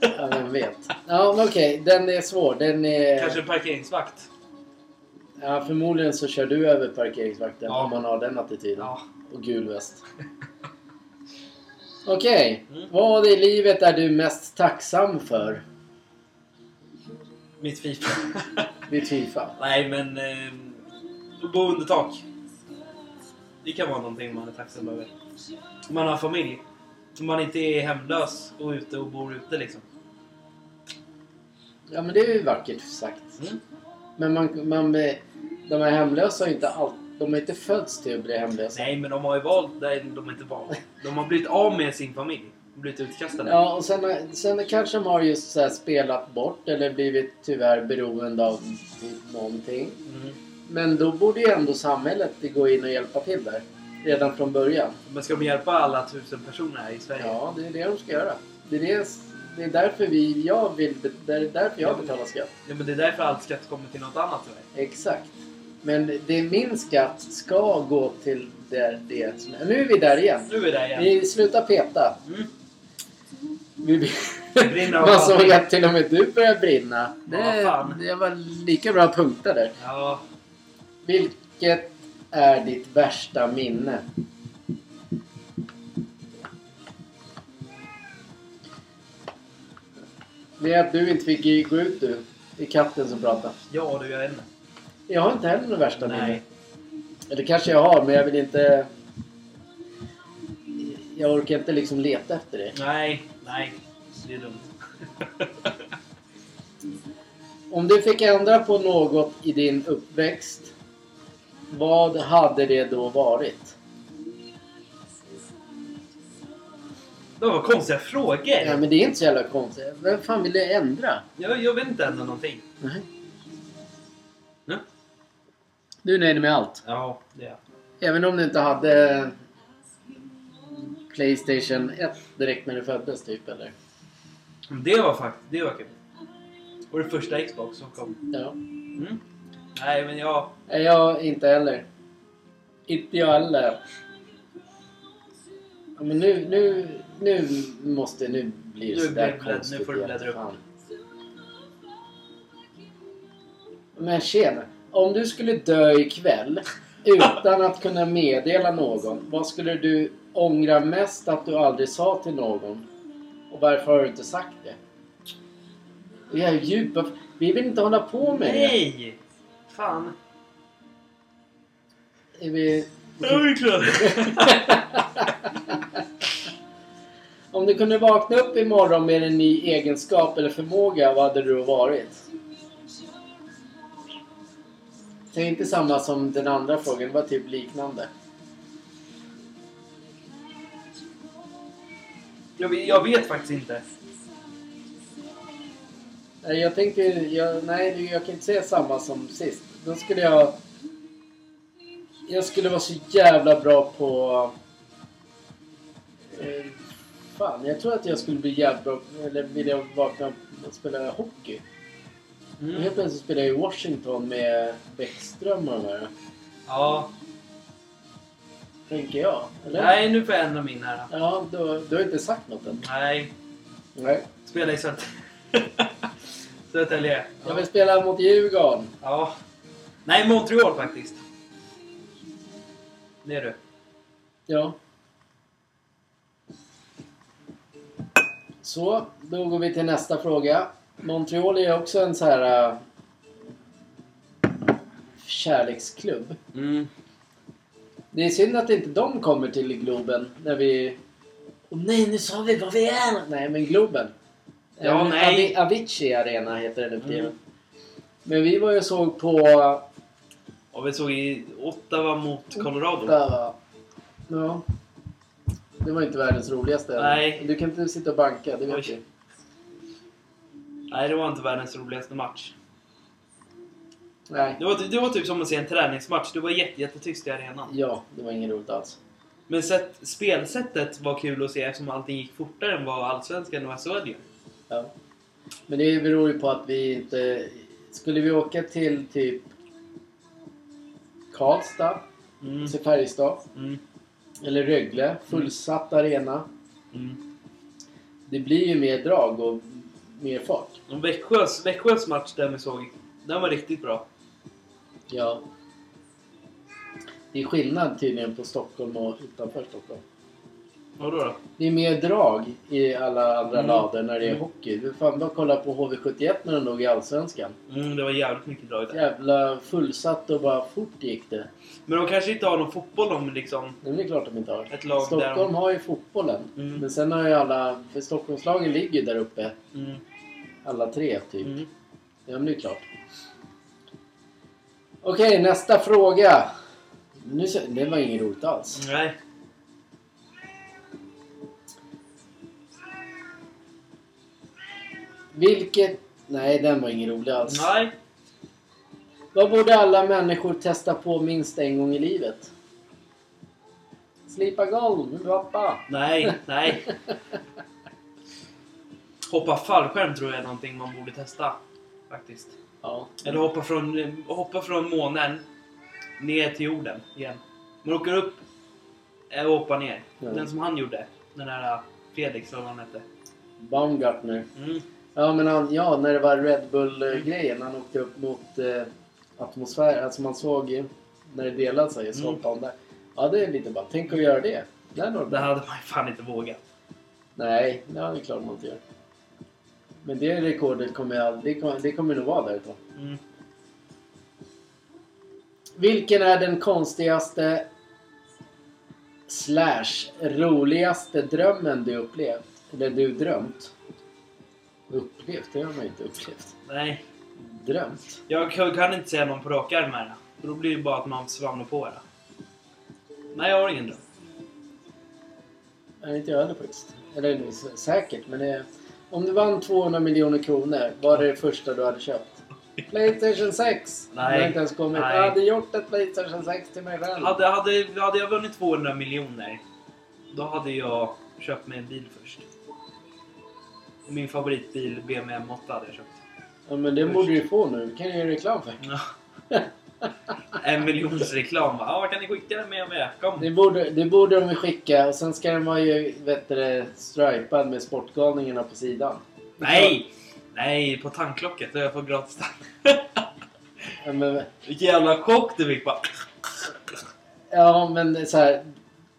Speaker 2: Ja, vem vet. Ja, men okej. Den är svår. Den är...
Speaker 1: Kanske en parkeringsvakt.
Speaker 2: Ja, förmodligen så kör du över parkeringsvakten
Speaker 1: Ja.
Speaker 2: om man har den attityden.
Speaker 1: Ja.
Speaker 2: Och gul väst. Okej.
Speaker 1: Mm.
Speaker 2: Vad i livet är du mest tacksam för?
Speaker 1: Mitt Fifa.
Speaker 2: Vid Fifa?
Speaker 1: Nej men... Eh, bo under tak. Det kan vara någonting man är tacksam över. Man har familj. Man inte är hemlös och ute och bor ute liksom.
Speaker 2: Ja, men det är ju vackert sagt.
Speaker 1: Mm.
Speaker 2: Men man, man, de här hemlösa har ju inte allt... De har inte fötts till att bli hemlösa.
Speaker 1: Nej men de har ju valt... Nej, de har inte valt. De har blivit av med sin familj. Blivit utkastade.
Speaker 2: Ja, och sen, sen kanske de har just så spelat bort eller blivit tyvärr beroende av typ någonting.
Speaker 1: Mm.
Speaker 2: Men då borde ju ändå samhället gå in och hjälpa till där. Redan från början.
Speaker 1: Men ska de hjälpa alla tusen personer här i Sverige?
Speaker 2: Ja, det är det de ska göra. Det är, det, det är därför vi, jag vill, det är därför jag betalar skatt.
Speaker 1: Ja, men det är därför all skatt kommer till något annat Sverige.
Speaker 2: Exakt. Men det, min skatt ska gå till det, det som Nu är vi där igen.
Speaker 1: Nu är vi där igen.
Speaker 2: Vi slutar peta.
Speaker 1: Mm.
Speaker 2: Vi, Man såg att till och med du började brinna.
Speaker 1: Ja,
Speaker 2: Det,
Speaker 1: fan.
Speaker 2: det var lika bra punkter där.
Speaker 1: Ja,
Speaker 2: Vilket är ditt värsta minne? Det är att du inte fick gå ut du. Det är katten som pratar.
Speaker 1: ja du, jag vet inte.
Speaker 2: Jag har inte heller något värsta minne.
Speaker 1: Nej.
Speaker 2: Eller kanske jag har, men jag vill inte... Jag orkar inte liksom leta efter det.
Speaker 1: Nej, nej. Det är dumt.
Speaker 2: Om du fick ändra på något i din uppväxt, vad hade det då varit?
Speaker 1: Det var konstiga frågor.
Speaker 2: Ja, men det är inte så jävla konstigt. Vem fan vill det ändra?
Speaker 1: Jag, jag vet inte ändå någonting.
Speaker 2: Nej. Du är nöjd med allt?
Speaker 1: Ja, det är.
Speaker 2: Även om du inte hade Playstation 1 direkt när du föddes typ eller?
Speaker 1: Det var faktiskt, det var kul. Och det första Xbox som kom.
Speaker 2: Ja.
Speaker 1: Mm. Nej, men jag...
Speaker 2: Nej, jag inte heller. Inte jag heller. Ja, men nu, nu, nu måste, nu blir det
Speaker 1: Nu
Speaker 2: sådär
Speaker 1: det- nu
Speaker 2: konstigt
Speaker 1: får du bläddra upp.
Speaker 2: Fan. Men tjena. Om du skulle dö ikväll utan att kunna meddela någon, vad skulle du ångra mest att du aldrig sa till någon? Och varför har du inte sagt det? Det är djupa... Vi vill inte hålla på med det.
Speaker 1: Nej! Fan.
Speaker 2: Är vi...
Speaker 1: Jag är klar.
Speaker 2: Om du kunde vakna upp imorgon med en ny egenskap eller förmåga, vad hade du varit? Det är inte samma som den andra frågan, det var typ liknande.
Speaker 1: Jag, vet- jag vet faktiskt inte.
Speaker 2: Nej, Jag tänker... Jag, nej, jag kan inte säga samma som sist. Då skulle jag... Jag skulle vara så jävla bra på... Eh, fan, jag tror att jag skulle bli jävligt bra... Eller vilja vakna och spela hockey.
Speaker 1: Mm.
Speaker 2: Helt plötsligt spelar jag i Washington med Bäckström och de här.
Speaker 1: Ja.
Speaker 2: Tänker jag. Eller?
Speaker 1: Nej, nu får jag ändra min här.
Speaker 2: Ja, du, du har inte sagt något än.
Speaker 1: Nej.
Speaker 2: Nej.
Speaker 1: Spela i Söt... Södertälje.
Speaker 2: Jag vill spela mot Djurgården.
Speaker 1: Ja. Nej, Montreal faktiskt. Det är du.
Speaker 2: Ja. Så, då går vi till nästa fråga. Montreal är också en så här... äh, kärleksklubb.
Speaker 1: Mm.
Speaker 2: Det är synd att inte de kommer till Globen när vi... Åh nej, nu sa vi vad vi är! Nej, men Globen.
Speaker 1: Ja,
Speaker 2: Eh,
Speaker 1: nej.
Speaker 2: Avi- Avicii Arena heter den nu för.
Speaker 1: Mm.
Speaker 2: Men vi var ju såg på...
Speaker 1: Och vi såg i Ottawa mot Colorado.
Speaker 2: Ottawa. Ja. Det var inte världens roligaste.
Speaker 1: Nej.
Speaker 2: Du kan inte sitta och banka, det vet vi.
Speaker 1: Nej, det var inte världens roligaste match.
Speaker 2: Nej.
Speaker 1: Det var, det var typ som att se en träningsmatch. Det var jätte, jättetyst i arenan.
Speaker 2: Ja, det var inget roligt alls.
Speaker 1: Men sätt, spelsättet var kul att se eftersom allting gick fortare än vad Allsvenskan och SHL.
Speaker 2: Ja. Men det beror ju på att vi inte... Skulle vi åka till typ Karlstad,
Speaker 1: Mm.
Speaker 2: alltså Färjestad,
Speaker 1: Mm.
Speaker 2: eller Rögle, fullsatt arena.
Speaker 1: Mm.
Speaker 2: Det blir ju mer drag och mer fart.
Speaker 1: Växjös, Växjös match den vi såg, den var riktigt bra.
Speaker 2: Ja. Det är skillnad tydligen på Stockholm och utanför Stockholm.
Speaker 1: Vadå då?
Speaker 2: Det är mer drag i alla andra
Speaker 1: Mm.
Speaker 2: lador när det är hockey. Du fan bara kolla på HV71 när de låg i Allsvenskan.
Speaker 1: Mm, det var jävligt mycket drag där.
Speaker 2: Jävla fullsatt och bara fort gick det.
Speaker 1: Men de kanske inte har någon fotboll om liksom...
Speaker 2: Nej, men det är klart de inte har.
Speaker 1: Ett lag
Speaker 2: Stockholm
Speaker 1: de-
Speaker 2: har ju fotbollen.
Speaker 1: Mm.
Speaker 2: Men sen har ju alla... För Stockholmslagen ligger där uppe.
Speaker 1: Mm.
Speaker 2: Alla tre typ.
Speaker 1: Mm.
Speaker 2: Ja men det är klart. Okej, nästa fråga. Nu, det var inget roligt alls.
Speaker 1: Nej.
Speaker 2: Vilket... Nej, den var ingen rolig alls.
Speaker 1: Nej.
Speaker 2: Vad borde alla människor testa på minst en gång i livet? Slipa golv, pappa.
Speaker 1: Nej, nej. Hoppa fallskärm tror jag är någonting man borde testa. Faktiskt.
Speaker 2: Ja.
Speaker 1: Eller hoppa från, hoppa från månen ner till jorden igen. Man åker upp eh, och hoppar ner.
Speaker 2: Ja.
Speaker 1: Den som han gjorde. Den där eh, eller vad han hette.
Speaker 2: Baumgartner.
Speaker 1: Mm.
Speaker 2: Ja, men han, ja, när det var Red Bull-grejen. Han åkte upp mot eh, atmosfär. Alltså man såg ju när det delade sig. Så
Speaker 1: Mm.
Speaker 2: han där. Ja, det är lite bara. Tänk att göra det. Det varit
Speaker 1: Det
Speaker 2: bra.
Speaker 1: hade man ju fan inte vågat.
Speaker 2: Nej, det är klart man inte gör. Men det rekordet kommer aldrig... Det kommer, det kommer nog vara där.
Speaker 1: Mm.
Speaker 2: Vilken är den konstigaste slash roligaste drömmen du upplevt? Eller du drömt? Upplevt? Det har man inte upplevt.
Speaker 1: Nej.
Speaker 2: Drömt?
Speaker 1: Jag kan, inte säga någon på rak arm här. Då blir det bara att man svamlar på här. Nej, jag har ingen dröm.
Speaker 2: Nej, inte jag heller faktiskt. Eller det säkert, men det, om du vann 200 miljoner kronor, vad är det första du hade köpt? Playstation 6!
Speaker 1: Nej.
Speaker 2: Det har inte ens kommit.
Speaker 1: Nej.
Speaker 2: Jag hade gjort ett Playstation 6 till mig själv.
Speaker 1: Hade, hade, hade jag vunnit 200 miljoner, då hade jag köpt mig en bil först. Min favoritbil, BMW M8, hade jag köpt.
Speaker 2: Ja, men det borde du få nu. Kan jag göra reklam för.
Speaker 1: Ja. En miljons reklam. Ja, vad kan ni skicka den med? med? Kom.
Speaker 2: Det borde, det borde de ju skicka och sen ska den vara ju vet du, det, stripad med Sportgalningarna på sidan.
Speaker 1: Nej! Nej, på tanklocket. Då har jag fått gratis tank.
Speaker 2: Ja, men,
Speaker 1: Vilken jävla chock du fick bara.
Speaker 2: ja, men så här.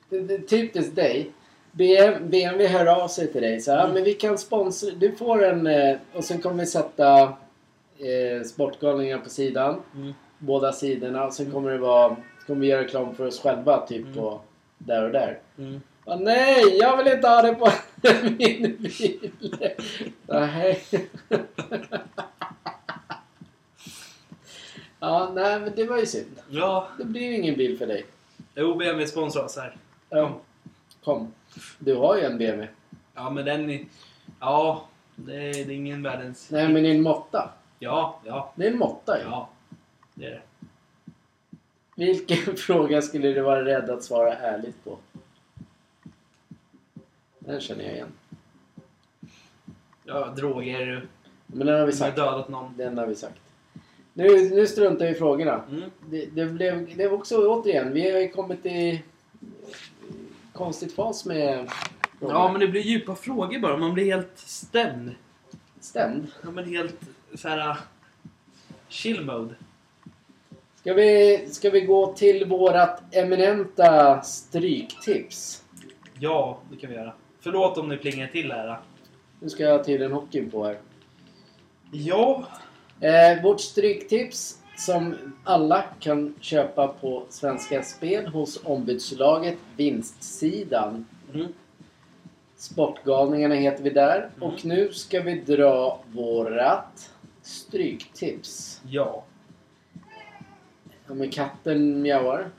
Speaker 2: Det, det, typiskt dig. BM, BMW hör av sig till dig. Så här,
Speaker 1: Mm.
Speaker 2: ja, men vi kan sponsra. Du får en... eh, Och sen kommer vi sätta eh, Sportgalningarna på sidan.
Speaker 1: Mm.
Speaker 2: Båda sidorna. Och sen kommer det vara... Kommer vi göra reklam för oss själva typ
Speaker 1: Mm.
Speaker 2: på där och där.
Speaker 1: Mm.
Speaker 2: Ja, nej, jag vill inte ha det på min bil. Nej. Ja, nej, men det var ju synd.
Speaker 1: Ja,
Speaker 2: Det blir ju ingen bil för dig.
Speaker 1: jo, BMW sponsrar oss här.
Speaker 2: Ja. Kom. Du har ju en BMW.
Speaker 1: Ja, men den... är- Ja, Det är, det är ingen världens...
Speaker 2: Nej, men i en måtta.
Speaker 1: Ja, ja,
Speaker 2: Det är en måtta ju.
Speaker 1: ja. Det är det.
Speaker 2: Vilken fråga skulle du vara rädd att svara ärligt på? Den känner jag igen.
Speaker 1: Ja, droger.
Speaker 2: Men den har vi
Speaker 1: Som har
Speaker 2: sagt.
Speaker 1: dödat någon.
Speaker 2: Den har vi sagt. Nu, nu struntar vi i frågorna.
Speaker 1: Mm.
Speaker 2: Det, det blev det var också återigen, vi har ju kommit i konstigt fas med.
Speaker 1: Ja, men det blir djupa frågor bara. Man blir helt stämd.
Speaker 2: Stämd.
Speaker 1: Ja, men helt så här... uh, Chill mode.
Speaker 2: Ska vi, ska vi gå till vårat eminenta stryktips?
Speaker 1: Ja, det kan vi göra. Förlåt om det plingar till här.
Speaker 2: Nu ska jag ha tydligen hockeyn på här.
Speaker 1: Ja.
Speaker 2: Eh, vårt stryktips som alla kan köpa på Svenska Spel hos ombudslaget Vinstsidan.
Speaker 1: Mm.
Speaker 2: Sportgalningarna heter vi där.
Speaker 1: Mm.
Speaker 2: Och nu ska vi dra vårat stryktips.
Speaker 1: Ja.
Speaker 2: Ja, men katten mjauar.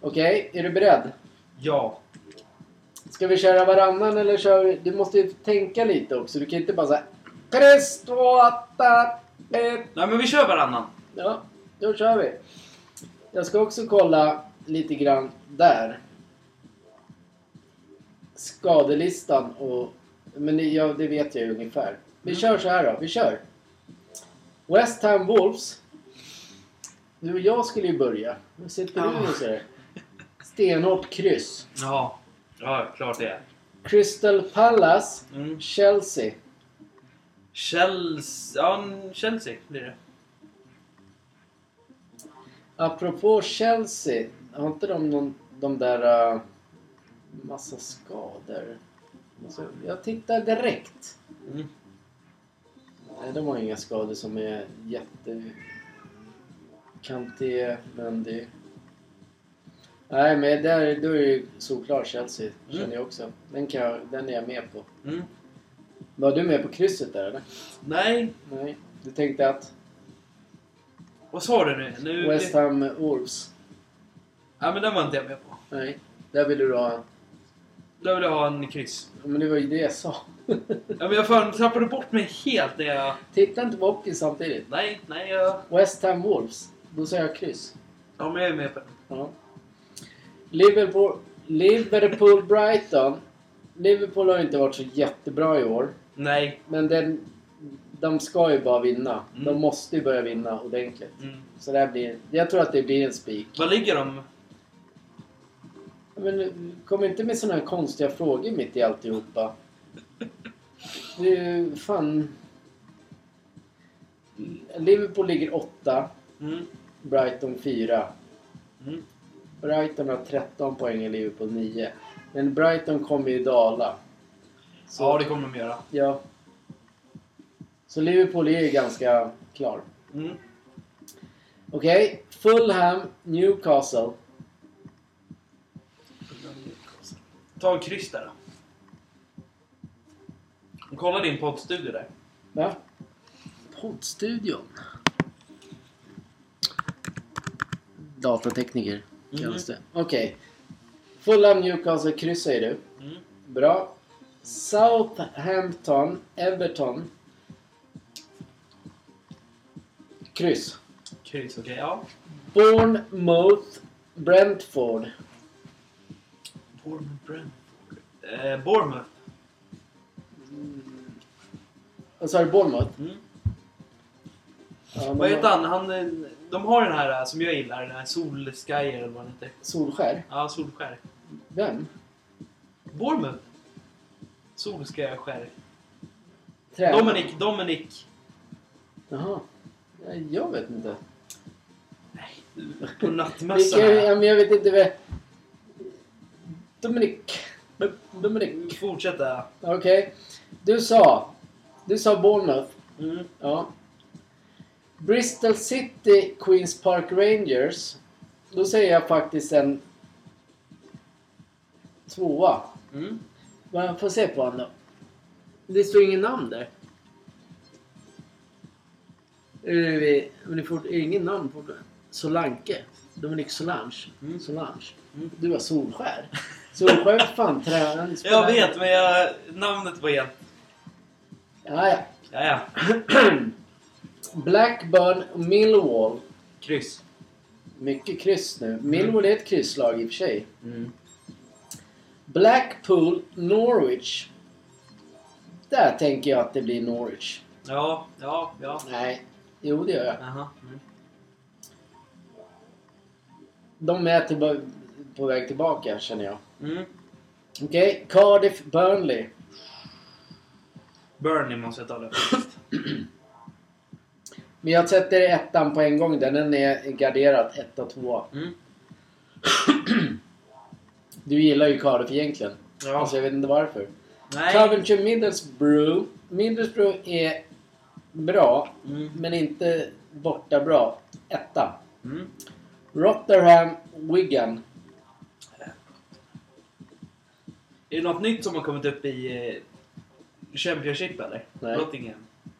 Speaker 2: Okej, är du beredd?
Speaker 1: Ja.
Speaker 2: Ska vi köra varannan eller kör vi... Du måste ju tänka lite också. Du kan inte bara säga Kryss ett.
Speaker 1: Nej, men vi kör varannan.
Speaker 2: Ja, då kör vi. Jag ska också kolla lite grann där. Skadelistan och... Men det, ja, det vet jag ju ungefär. Vi
Speaker 1: Mm.
Speaker 2: kör så här då. Vi kör. West Ham Wolves. Du och jag skulle ju börja. Hur sitter
Speaker 1: Ja.
Speaker 2: du och säger? Stenhårt kryss.
Speaker 1: Ja. Ja, klart det är.
Speaker 2: Crystal Palace.
Speaker 1: Mm.
Speaker 2: Chelsea.
Speaker 1: Chelsea. Ja, Chelsea blir det.
Speaker 2: Apropå Chelsea. Har inte de någon, de där... Uh, massa skador? Alltså, jag tittar direkt.
Speaker 1: Mm.
Speaker 2: Nej, de har inga skador som är jätte... Kanté, Mendy. Nej, men där, då är det ju solklart Chelsea. Känner
Speaker 1: Mm.
Speaker 2: jag också. Den, kan jag, den är jag med på.
Speaker 1: Mm.
Speaker 2: Var du med på krysset där eller?
Speaker 1: Nej.
Speaker 2: Nej. Du tänkte att
Speaker 1: Vad sa du nu? nu
Speaker 2: West Ham Wolves?
Speaker 1: Ja, men den var inte jag med på.
Speaker 2: Nej. Där vill du ha...
Speaker 1: Där vill jag ha en kryss.
Speaker 2: Men det var ju det jag sa.
Speaker 1: Ja, men jag fan tappade bort mig helt när jag...
Speaker 2: Titta inte på hockey samtidigt.
Speaker 1: Nej, nej, jag...
Speaker 2: West Ham Wolves. Då säger jag kryss.
Speaker 1: Ja, men jag är med på den.
Speaker 2: Ja. Liverpool, Liverpool Brighton. Liverpool har inte varit så jättebra i år.
Speaker 1: Nej.
Speaker 2: Men den, de ska ju bara vinna.
Speaker 1: Mm.
Speaker 2: De måste ju börja vinna ordentligt.
Speaker 1: Mm.
Speaker 2: Så det här blir, jag tror att det blir en spik.
Speaker 1: Vad ligger de?
Speaker 2: Men kom inte med såna här konstiga frågor mitt i alltihopa. Det är ju fan... Liverpool ligger åtta.
Speaker 1: Mm.
Speaker 2: Brighton 4.
Speaker 1: Mm.
Speaker 2: Brighton har 13 poäng och Liverpool 9. Men Brighton kommer ju dala. Så,
Speaker 1: Ja, det kommer de göra.
Speaker 2: ja. Så Liverpool är ju ganska klar.
Speaker 1: Mm.
Speaker 2: Okej, Fulham, Newcastle.
Speaker 1: Ta en kryss där då. Kolla din poddstudio där.
Speaker 2: Va? Poddstudion. Datatekniker kallas det. Okej. Fulham, Newcastle, kryss säger du.
Speaker 1: Mm.
Speaker 2: Bra. Southampton, Everton. Kryss.
Speaker 1: Kryss, okej. Ja.
Speaker 2: Bournemouth, Brentford.
Speaker 1: Bournemouth, Brentford. Eh, Bournemouth.
Speaker 2: Vad sa du? Bournemouth?
Speaker 1: Mm.
Speaker 2: Ja,
Speaker 1: Vad heter han? han? eh, De har den här eh, som jag gillar, den här Solskär eller vad den heter.
Speaker 2: Solskär?
Speaker 1: Ja, Solskär.
Speaker 2: Vem?
Speaker 1: Bournemouth. Solskär.
Speaker 2: Tränare?
Speaker 1: Dominic, Dominic.
Speaker 2: Jaha. Nej, Jag vet inte.
Speaker 1: På nattmössan.
Speaker 2: Vilka, ja,
Speaker 1: här.
Speaker 2: men jag vet inte vem... Dominik. Dominik.
Speaker 1: Fortsätta.
Speaker 2: Okej. Du sa... Du sa Bournemouth.
Speaker 1: Mm.
Speaker 2: Ja. Bristol City, Queens Park Rangers. Då säger jag faktiskt en... Tvåa.
Speaker 1: Mm.
Speaker 2: Man får se på honom då. Det står ingen namn där. Är det, men det får ingen namn på det. Solanke. Dominik Solange.
Speaker 1: Mm.
Speaker 2: Solange.
Speaker 1: Mm.
Speaker 2: Du har Solskär. Solskjaer är fan tränaren.
Speaker 1: Jag vet, men jag, namnet var helt...
Speaker 2: Ja, ja. Blackburn Millwall.
Speaker 1: Kryss.
Speaker 2: Mycket kryss nu. Millwall är ett krysslag i och för sig.
Speaker 1: Mm.
Speaker 2: Blackpool, Norwich. Där tänker jag att det blir Norwich.
Speaker 1: Ja, ja, ja.
Speaker 2: Nej, jo det gör jag.
Speaker 1: Jaha. Mm.
Speaker 2: De är tillba- på väg tillbaka känner jag.
Speaker 1: Mm.
Speaker 2: Okej, Cardiff, Burnley.
Speaker 1: Burnley måste jag ta det faktiskt.
Speaker 2: Men jag sätter ettan på en gång. Den är garderad etta, tvåa.
Speaker 1: Mm.
Speaker 2: Du gillar ju Cardiff egentligen.
Speaker 1: Ja.
Speaker 2: Alltså jag vet inte varför.
Speaker 1: Nej.
Speaker 2: Coventry Middlesbrough. Middlesbrough är bra,
Speaker 1: Mm.
Speaker 2: men inte borta bra. Etta.
Speaker 1: Mm.
Speaker 2: Rotherham, Wigan.
Speaker 1: Är det något nytt som har kommit upp i eh, Championship eller?
Speaker 2: Nej.
Speaker 1: Rottingham.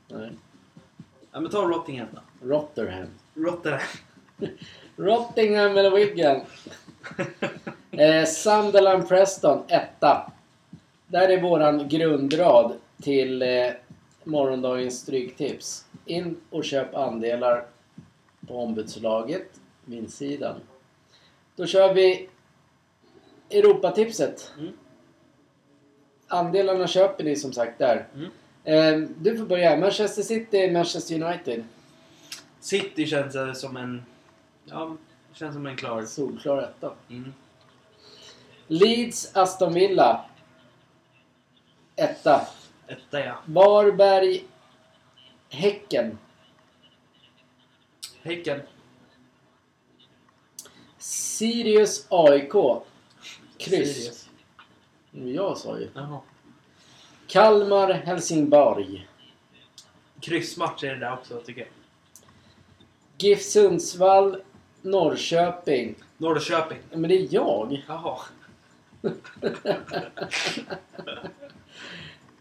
Speaker 2: Nej,
Speaker 1: Ja men ta Rottingham då.
Speaker 2: Rotherham.
Speaker 1: Rotherham.
Speaker 2: Rottingham eller Wigan. Eh, Sunderland Preston, etta. Där är våran grundrad till eh, morgondagens stryktips. In och köp andelar på ombudslaget, min sidan. Då kör vi Europatipset.
Speaker 1: Mm.
Speaker 2: Andelarna köper ni som sagt där.
Speaker 1: Mm.
Speaker 2: Eh, du får börja. Manchester City, Manchester United.
Speaker 1: City känns som en... Ja, känns som en klar...
Speaker 2: Solklar etta.
Speaker 1: Mm.
Speaker 2: Leeds, Aston Villa. Etta.
Speaker 1: Etta ja.
Speaker 2: Varberg, Häcken.
Speaker 1: Häcken.
Speaker 2: Sirius, AIK. Kryss.
Speaker 1: Sirius.
Speaker 2: Jag sa ju.
Speaker 1: Jaha.
Speaker 2: Kalmar, Helsingborg.
Speaker 1: Kryssmatch är det där också tycker jag.
Speaker 2: GIF Sundsvall, Norrköping.
Speaker 1: Norrköping.
Speaker 2: Men det är jag.
Speaker 1: Jaha.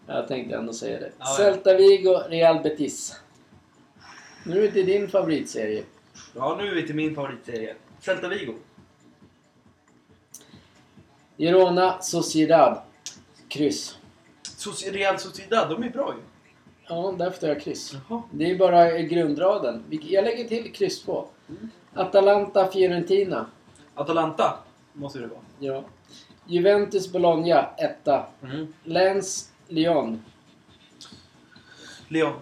Speaker 2: Jag tänkte ändå säga det.
Speaker 1: Ja.
Speaker 2: Celta Vigo, Real Betis. Nu är det till din favoritserie.
Speaker 1: Ja, nu är vi till min favoritserie. Celta Vigo.
Speaker 2: Girona, Sociedad. Kryss.
Speaker 1: Soci- Real Sociedad, de är bra ju.
Speaker 2: Ja, därför tar jag kryss.
Speaker 1: Jaha.
Speaker 2: Det är bara grundraden. Vi- Jag lägger till kryss 2.
Speaker 1: Mm.
Speaker 2: Atalanta, Fiorentina.
Speaker 1: Atalanta måste det vara.
Speaker 2: Ja. Juventus, Bologna, etta.
Speaker 1: Mm.
Speaker 2: Lens, Lyon.
Speaker 1: Leon.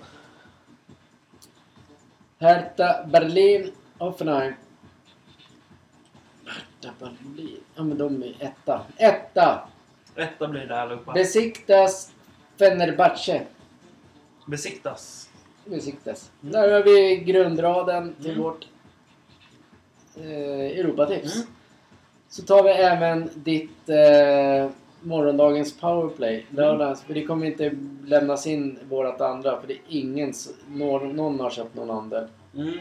Speaker 2: Hertha, Berlin, Hoffenheim. Hertha, Berlin. Ja, men de är etta. Etta!
Speaker 1: Etta blir det allihopa.
Speaker 2: Besiktas, Fenerbahce.
Speaker 1: Besiktas.
Speaker 2: Besiktas.
Speaker 1: Mm.
Speaker 2: Där har vi grundraden till
Speaker 1: Mm.
Speaker 2: vårt eh, Europatips.
Speaker 1: Mm.
Speaker 2: Så tar vi även ditt eh, morgondagens powerplay. Lördags. För det kommer inte lämnas in vårat andra. För det är ingen, någon, någon har köpt någon andel.
Speaker 1: Mm.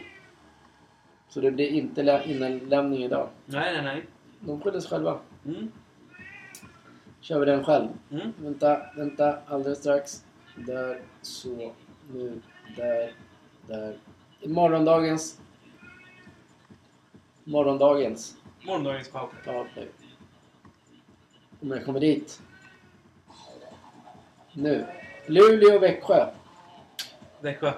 Speaker 2: Så det blir inte lä- inlämning idag.
Speaker 1: Nej, nej, nej.
Speaker 2: De skyller sig själva.
Speaker 1: Mm.
Speaker 2: Kör vi den själv.
Speaker 1: Mm.
Speaker 2: Vänta, vänta. Alldeles strax. Där, så, nu, där, där. Morgondagens. Morgondagens
Speaker 1: Morgondagens powerplay.
Speaker 2: powerplay. Om jag kommer dit. Nu. Luleå, Växjö.
Speaker 1: Växjö.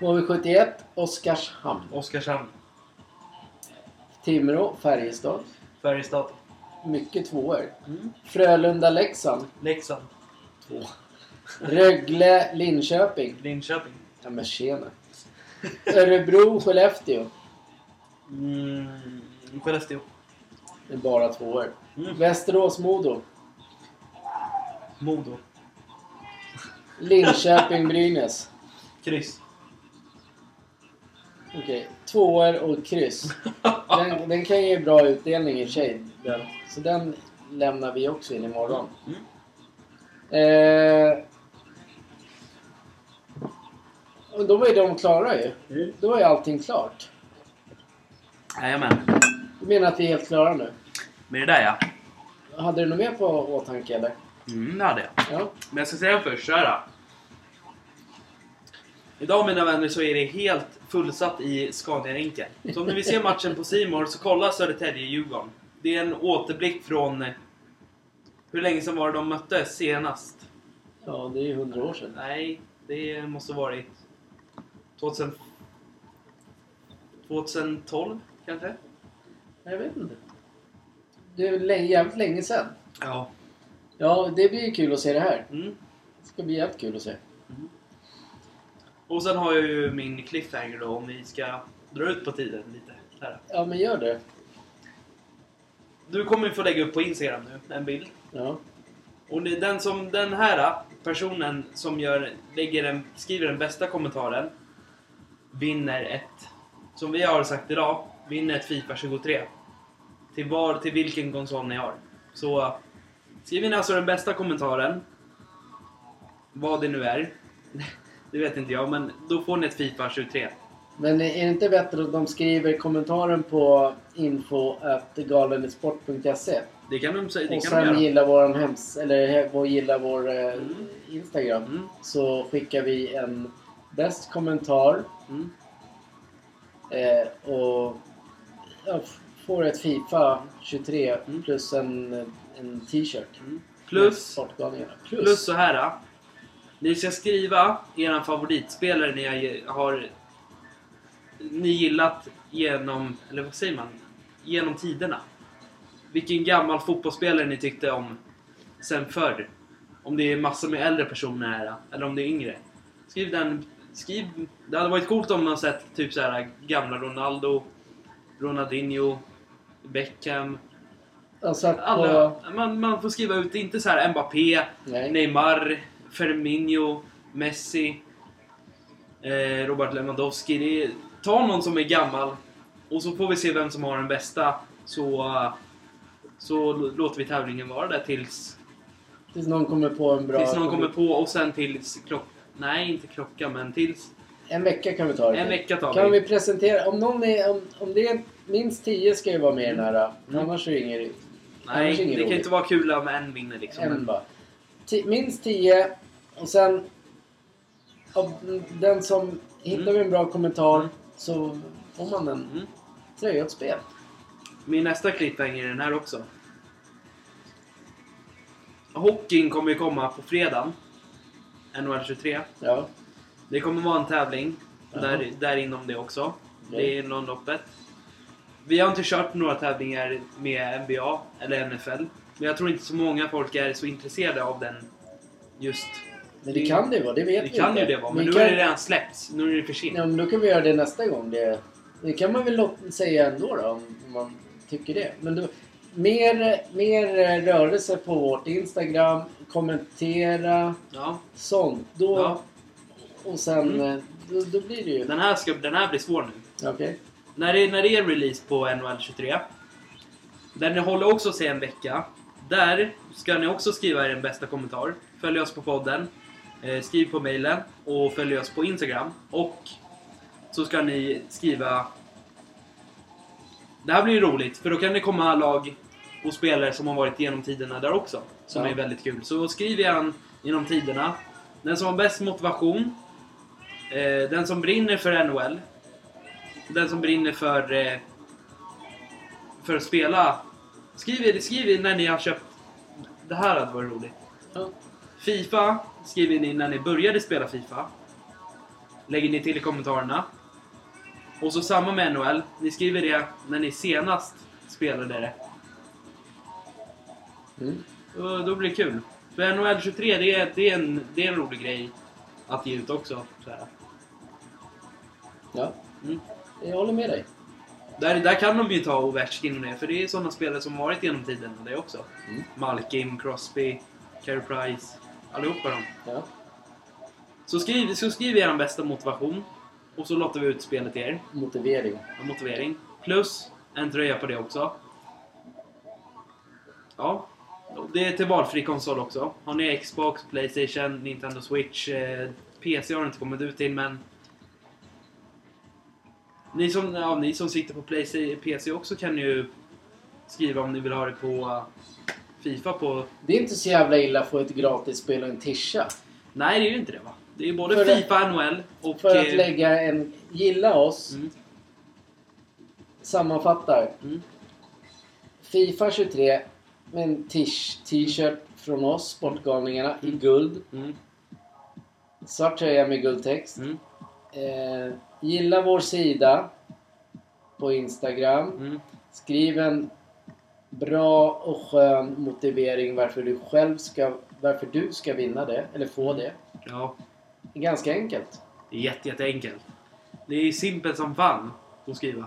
Speaker 2: HV71, Oskarshamn.
Speaker 1: Oskarshamn.
Speaker 2: Timrå, Färjestad.
Speaker 1: Färjestad.
Speaker 2: Mycket tvåor.
Speaker 1: Mm.
Speaker 2: Frölunda, Leksand.
Speaker 1: Leksand.
Speaker 2: Två. Rögle, Linköping.
Speaker 1: Linköping.
Speaker 2: Ja men tjena. Örebro, Skellefteå.
Speaker 1: Mm. Skellefteå.
Speaker 2: Det är bara tvåor.
Speaker 1: Mm.
Speaker 2: Västerås, Modo.
Speaker 1: Modo.
Speaker 2: Linköping, Brynäs.
Speaker 1: Kryss.
Speaker 2: Okej, tvåor och kryss. Den, den kan ge bra utdelning i och för sig. Så den lämnar vi också in imorgon.
Speaker 1: Mm.
Speaker 2: Eh, och då var ju de klara ju.
Speaker 1: Mm.
Speaker 2: Då var ju allting klart.
Speaker 1: Jajamän.
Speaker 2: Du menar att vi är helt klara nu?
Speaker 1: Med det där ja.
Speaker 2: Hade du något mer på åtanke eller?
Speaker 1: Mm, det hade jag.
Speaker 2: Ja.
Speaker 1: Men jag ska säga först så här. då. Idag mina vänner så är det helt fullsatt i Scaniarinken. Så om ni vill se matchen på Simor så kolla Södertälje-Djurgården. det är en återblick från... eh, Hur länge sedan var det de möttes senast?
Speaker 2: Ja, det är ju hundra år sedan.
Speaker 1: Nej, det måste varit 2000, 2012 kanske?
Speaker 2: Jag vet inte. Det är länge, jävligt länge sedan.
Speaker 1: Ja.
Speaker 2: Ja, det blir ju kul att se det här.
Speaker 1: Mm.
Speaker 2: Det ska bli jävligt kul att se.
Speaker 1: Och sen har jag ju min cliffhanger då om vi ska dra ut på tiden lite. Här.
Speaker 2: Ja, men gör det.
Speaker 1: Du kommer ju få lägga upp på Instagram nu, en bild.
Speaker 2: Ja.
Speaker 1: Och den som, den här personen som gör, lägger den, skriver den bästa kommentaren vinner ett, som vi har sagt idag, vinner ett Fifa 23. Till var, till vilken konsol ni har. Så skriv in alltså den bästa kommentaren. Vad det nu är. Det vet inte jag, men då får ni ett Fifa 23.
Speaker 2: Men är det inte bättre att de skriver kommentaren på info.galenesport.se
Speaker 1: Det kan de säga, det
Speaker 2: och
Speaker 1: de
Speaker 2: sen
Speaker 1: göra.
Speaker 2: gilla våran hems eller he- vår- gilla vår eh,
Speaker 1: Mm.
Speaker 2: Instagram
Speaker 1: Mm.
Speaker 2: så skickar vi en bäst kommentar
Speaker 1: Mm.
Speaker 2: eh, och ja, f- får ett Fifa 23
Speaker 1: Mm.
Speaker 2: plus en, en t-shirt.
Speaker 1: Mm. Plus.
Speaker 2: Plus.
Speaker 1: plus så här. Ni ska skriva er favoritspelare ni har ni gillat genom, eller vad säger man? Genom tiderna. Vilken gammal fotbollsspelare ni tyckte om sen förr. Om det är massor med äldre personer här, eller om det är yngre. Skriv den, skriv, det hade varit coolt om man sett typ så här gamla Ronaldo, Ronaldinho, Beckham.
Speaker 2: Alltså
Speaker 1: Alla,
Speaker 2: på...
Speaker 1: man, man får skriva ut, inte så här Mbappé,
Speaker 2: Nej.
Speaker 1: Neymar, Firmino, Messi, eh, Robert Lewandowski. Det är, ta någon som är gammal och så får vi se vem som har den bästa. Så, så låter vi tävlingen vara där tills,
Speaker 2: Tills någon kommer på en bra...
Speaker 1: tills någon kommer på och sen tills klock... Nej, inte klocka, men tills...
Speaker 2: En vecka kan vi ta det
Speaker 1: En
Speaker 2: till.
Speaker 1: vecka tar
Speaker 2: Kan
Speaker 1: vi.
Speaker 2: presentera... Om, någon är, om, om det är minst 10 ska ju vara med i den här.
Speaker 1: Mm.
Speaker 2: Annars är det ingen...
Speaker 1: Nej,
Speaker 2: annars är
Speaker 1: det
Speaker 2: ingen
Speaker 1: kan
Speaker 2: roligt.
Speaker 1: inte vara kul om en vinner liksom.
Speaker 2: En bara. Ti- minst 10 och sen... Av den som hittar
Speaker 1: Mm.
Speaker 2: vi en bra kommentar
Speaker 1: Mm.
Speaker 2: så får man en
Speaker 1: mm.
Speaker 2: tröja och ett spel.
Speaker 1: Min nästa cliffhanger är den här också. Hockeyn kommer ju komma på fredag. NHL 23.
Speaker 2: Ja.
Speaker 1: Det kommer vara en tävling
Speaker 2: Ja.
Speaker 1: där, där inom det också. Det
Speaker 2: Okej.
Speaker 1: är Londonloppet. Vi har inte kört några tävlingar med NBA eller NFL. Men jag tror inte så många folk är så intresserade av den just.
Speaker 2: Men det kan det ju vara, det vet
Speaker 1: Det
Speaker 2: vi
Speaker 1: kan
Speaker 2: inte.
Speaker 1: ju det vara, men
Speaker 2: Vi
Speaker 1: nu
Speaker 2: kan-
Speaker 1: är det redan släppts. Nu är det för sent.
Speaker 2: Ja, men då kan vi göra det nästa gång. Det, det kan man väl säga ändå då, om man tycker det. Men då, mer, mer rörelse på vårt Instagram, kommentera,
Speaker 1: Ja.
Speaker 2: sånt. Då,
Speaker 1: Ja.
Speaker 2: Och sen,
Speaker 1: Mm.
Speaker 2: eh, då, då blir det ju...
Speaker 1: Den, här ska, den här blir svår nu.
Speaker 2: Okej.
Speaker 1: När det, när det är release på NHL 23. Där ni håller också sig en vecka. Där ska ni också skriva er bästa kommentar. Följ oss på podden. Eh, skriv på mailen och följ oss på Instagram. Och så ska ni skriva... Det här blir ju roligt för då kan det komma lag och spelare som har varit genom tiderna där också. Som
Speaker 2: Ja.
Speaker 1: är väldigt kul. Så skriv igen genom tiderna. Den som har bäst motivation. Eh, den som brinner för NHL. Den som brinner för, eh, för att spela. Skriv, skriv när ni har köpt... Det här hade varit roligt.
Speaker 2: Ja.
Speaker 1: Fifa skriver ni när ni började spela Fifa. Lägger ni till i kommentarerna. Och så samma med NHL. Ni skriver det när ni senast spelade det.
Speaker 2: Mm.
Speaker 1: Då, då blir det kul. För NHL 23, det är, det är, en, det är en rolig grej att ge ut också. Så här.
Speaker 2: Ja.
Speaker 1: Mm.
Speaker 2: Jag håller med dig.
Speaker 1: Där, där kan de ju ta Ovechkin med, för det är sådana spelare som varit genom tiden det också.
Speaker 2: Mm.
Speaker 1: Malkin, Crosby, Carey Price, allihopa dem.
Speaker 2: Ja.
Speaker 1: Så skriv, så skriv er bästa motivation. Och så lottar vi ut spelet till er.
Speaker 2: Motivering.
Speaker 1: En motivering. Plus en tröja på det också. Ja. Och Det är till valfri konsol också. Har ni Xbox, Playstation, Nintendo Switch, eh, PC har det inte kommit ut till men... Ni som, ja, ni som sitter på Playstation, PC också kan ju skriva om ni vill ha det på Fifa på...
Speaker 2: Det är inte så jävla illa att få ett gratis spel och en tisha.
Speaker 1: Nej, det är ju inte det va? Det är både
Speaker 2: För att-
Speaker 1: Fifa, NHL och...
Speaker 2: För att
Speaker 1: eh,
Speaker 2: lägga en... Gilla oss.
Speaker 1: Mm,
Speaker 2: Sammanfattar.
Speaker 1: mm,
Speaker 2: Fifa 23 med en tish- t-shirt från oss, Sportgalningarna, i guld.
Speaker 1: Mm.
Speaker 2: Svart tröja med guldtext.
Speaker 1: Mm.
Speaker 2: Eh, gilla vår sida på Instagram.
Speaker 1: Mm.
Speaker 2: Skriv en bra och skön motivering varför du själv ska, varför du ska vinna det, eller få det.
Speaker 1: Ja,
Speaker 2: Det är ganska enkelt.
Speaker 1: det är jätte, jätteenkelt. Det är simpelt som fan att skriva.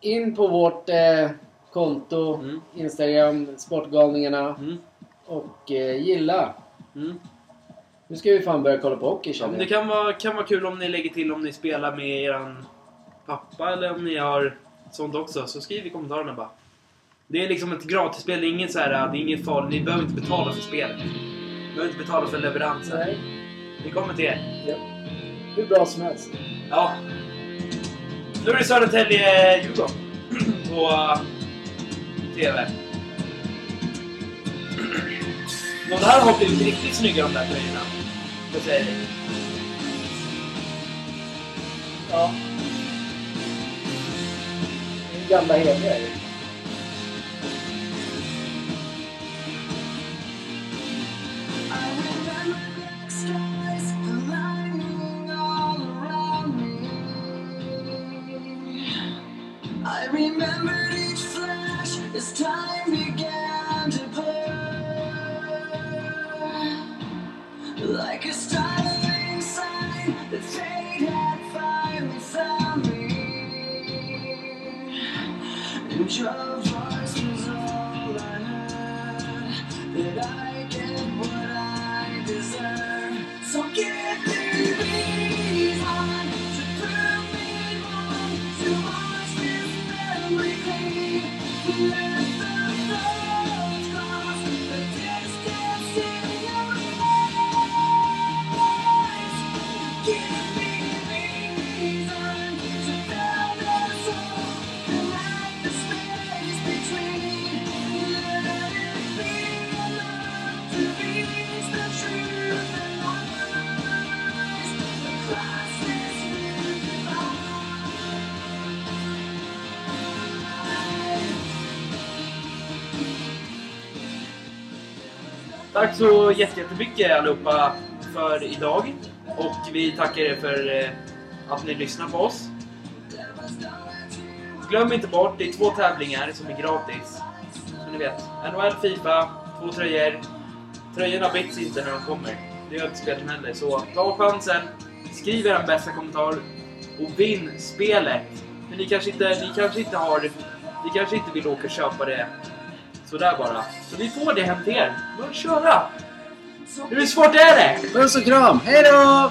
Speaker 2: In på vårt eh, konto,
Speaker 1: Mm.
Speaker 2: Instagram, Sportgalningarna
Speaker 1: Mm.
Speaker 2: och eh, gilla.
Speaker 1: Mm.
Speaker 2: Nu ska vi fan börja kolla på hockey
Speaker 1: Ja,
Speaker 2: känner
Speaker 1: men det kan vara, kan vara kul om ni lägger till om ni spelar med eran pappa eller om ni har sånt också. Så skriv i kommentarerna bara. Det är liksom ett gratisspel. Det är inget så här, det är inget farligt. Ni behöver inte betala för spelet. Ni behöver inte betala för leveransen.
Speaker 2: Nej,
Speaker 1: Det kommer till er.
Speaker 2: ja. Hur bra som helst.
Speaker 1: Ja. Nu är det Södertälje-Djurgården TV. De här har blivit riktigt snygga de där tröjorna. Får jag.
Speaker 2: Ja. Det är Gamla heliga ju.
Speaker 3: this time.
Speaker 1: Tack så jättemycket allihopa för idag. Och vi tackar er för eh, att ni lyssnar på oss. Glöm inte bort, det är två tävlingar som är gratis. Så ni vet. NHL, Fifa, två tröjor. Tröjorna byts inte när de kommer. Det gör inte spelen heller. Så ta chansen, skriv er bästa kommentar och vinn spelet. Men ni kanske inte, ni kanske inte har... Ni kanske inte vill åka och köpa det sådär bara. Så vi får det hem till er. Bara köra! Hur svårt är det?
Speaker 2: Puss och kram! Hejdå!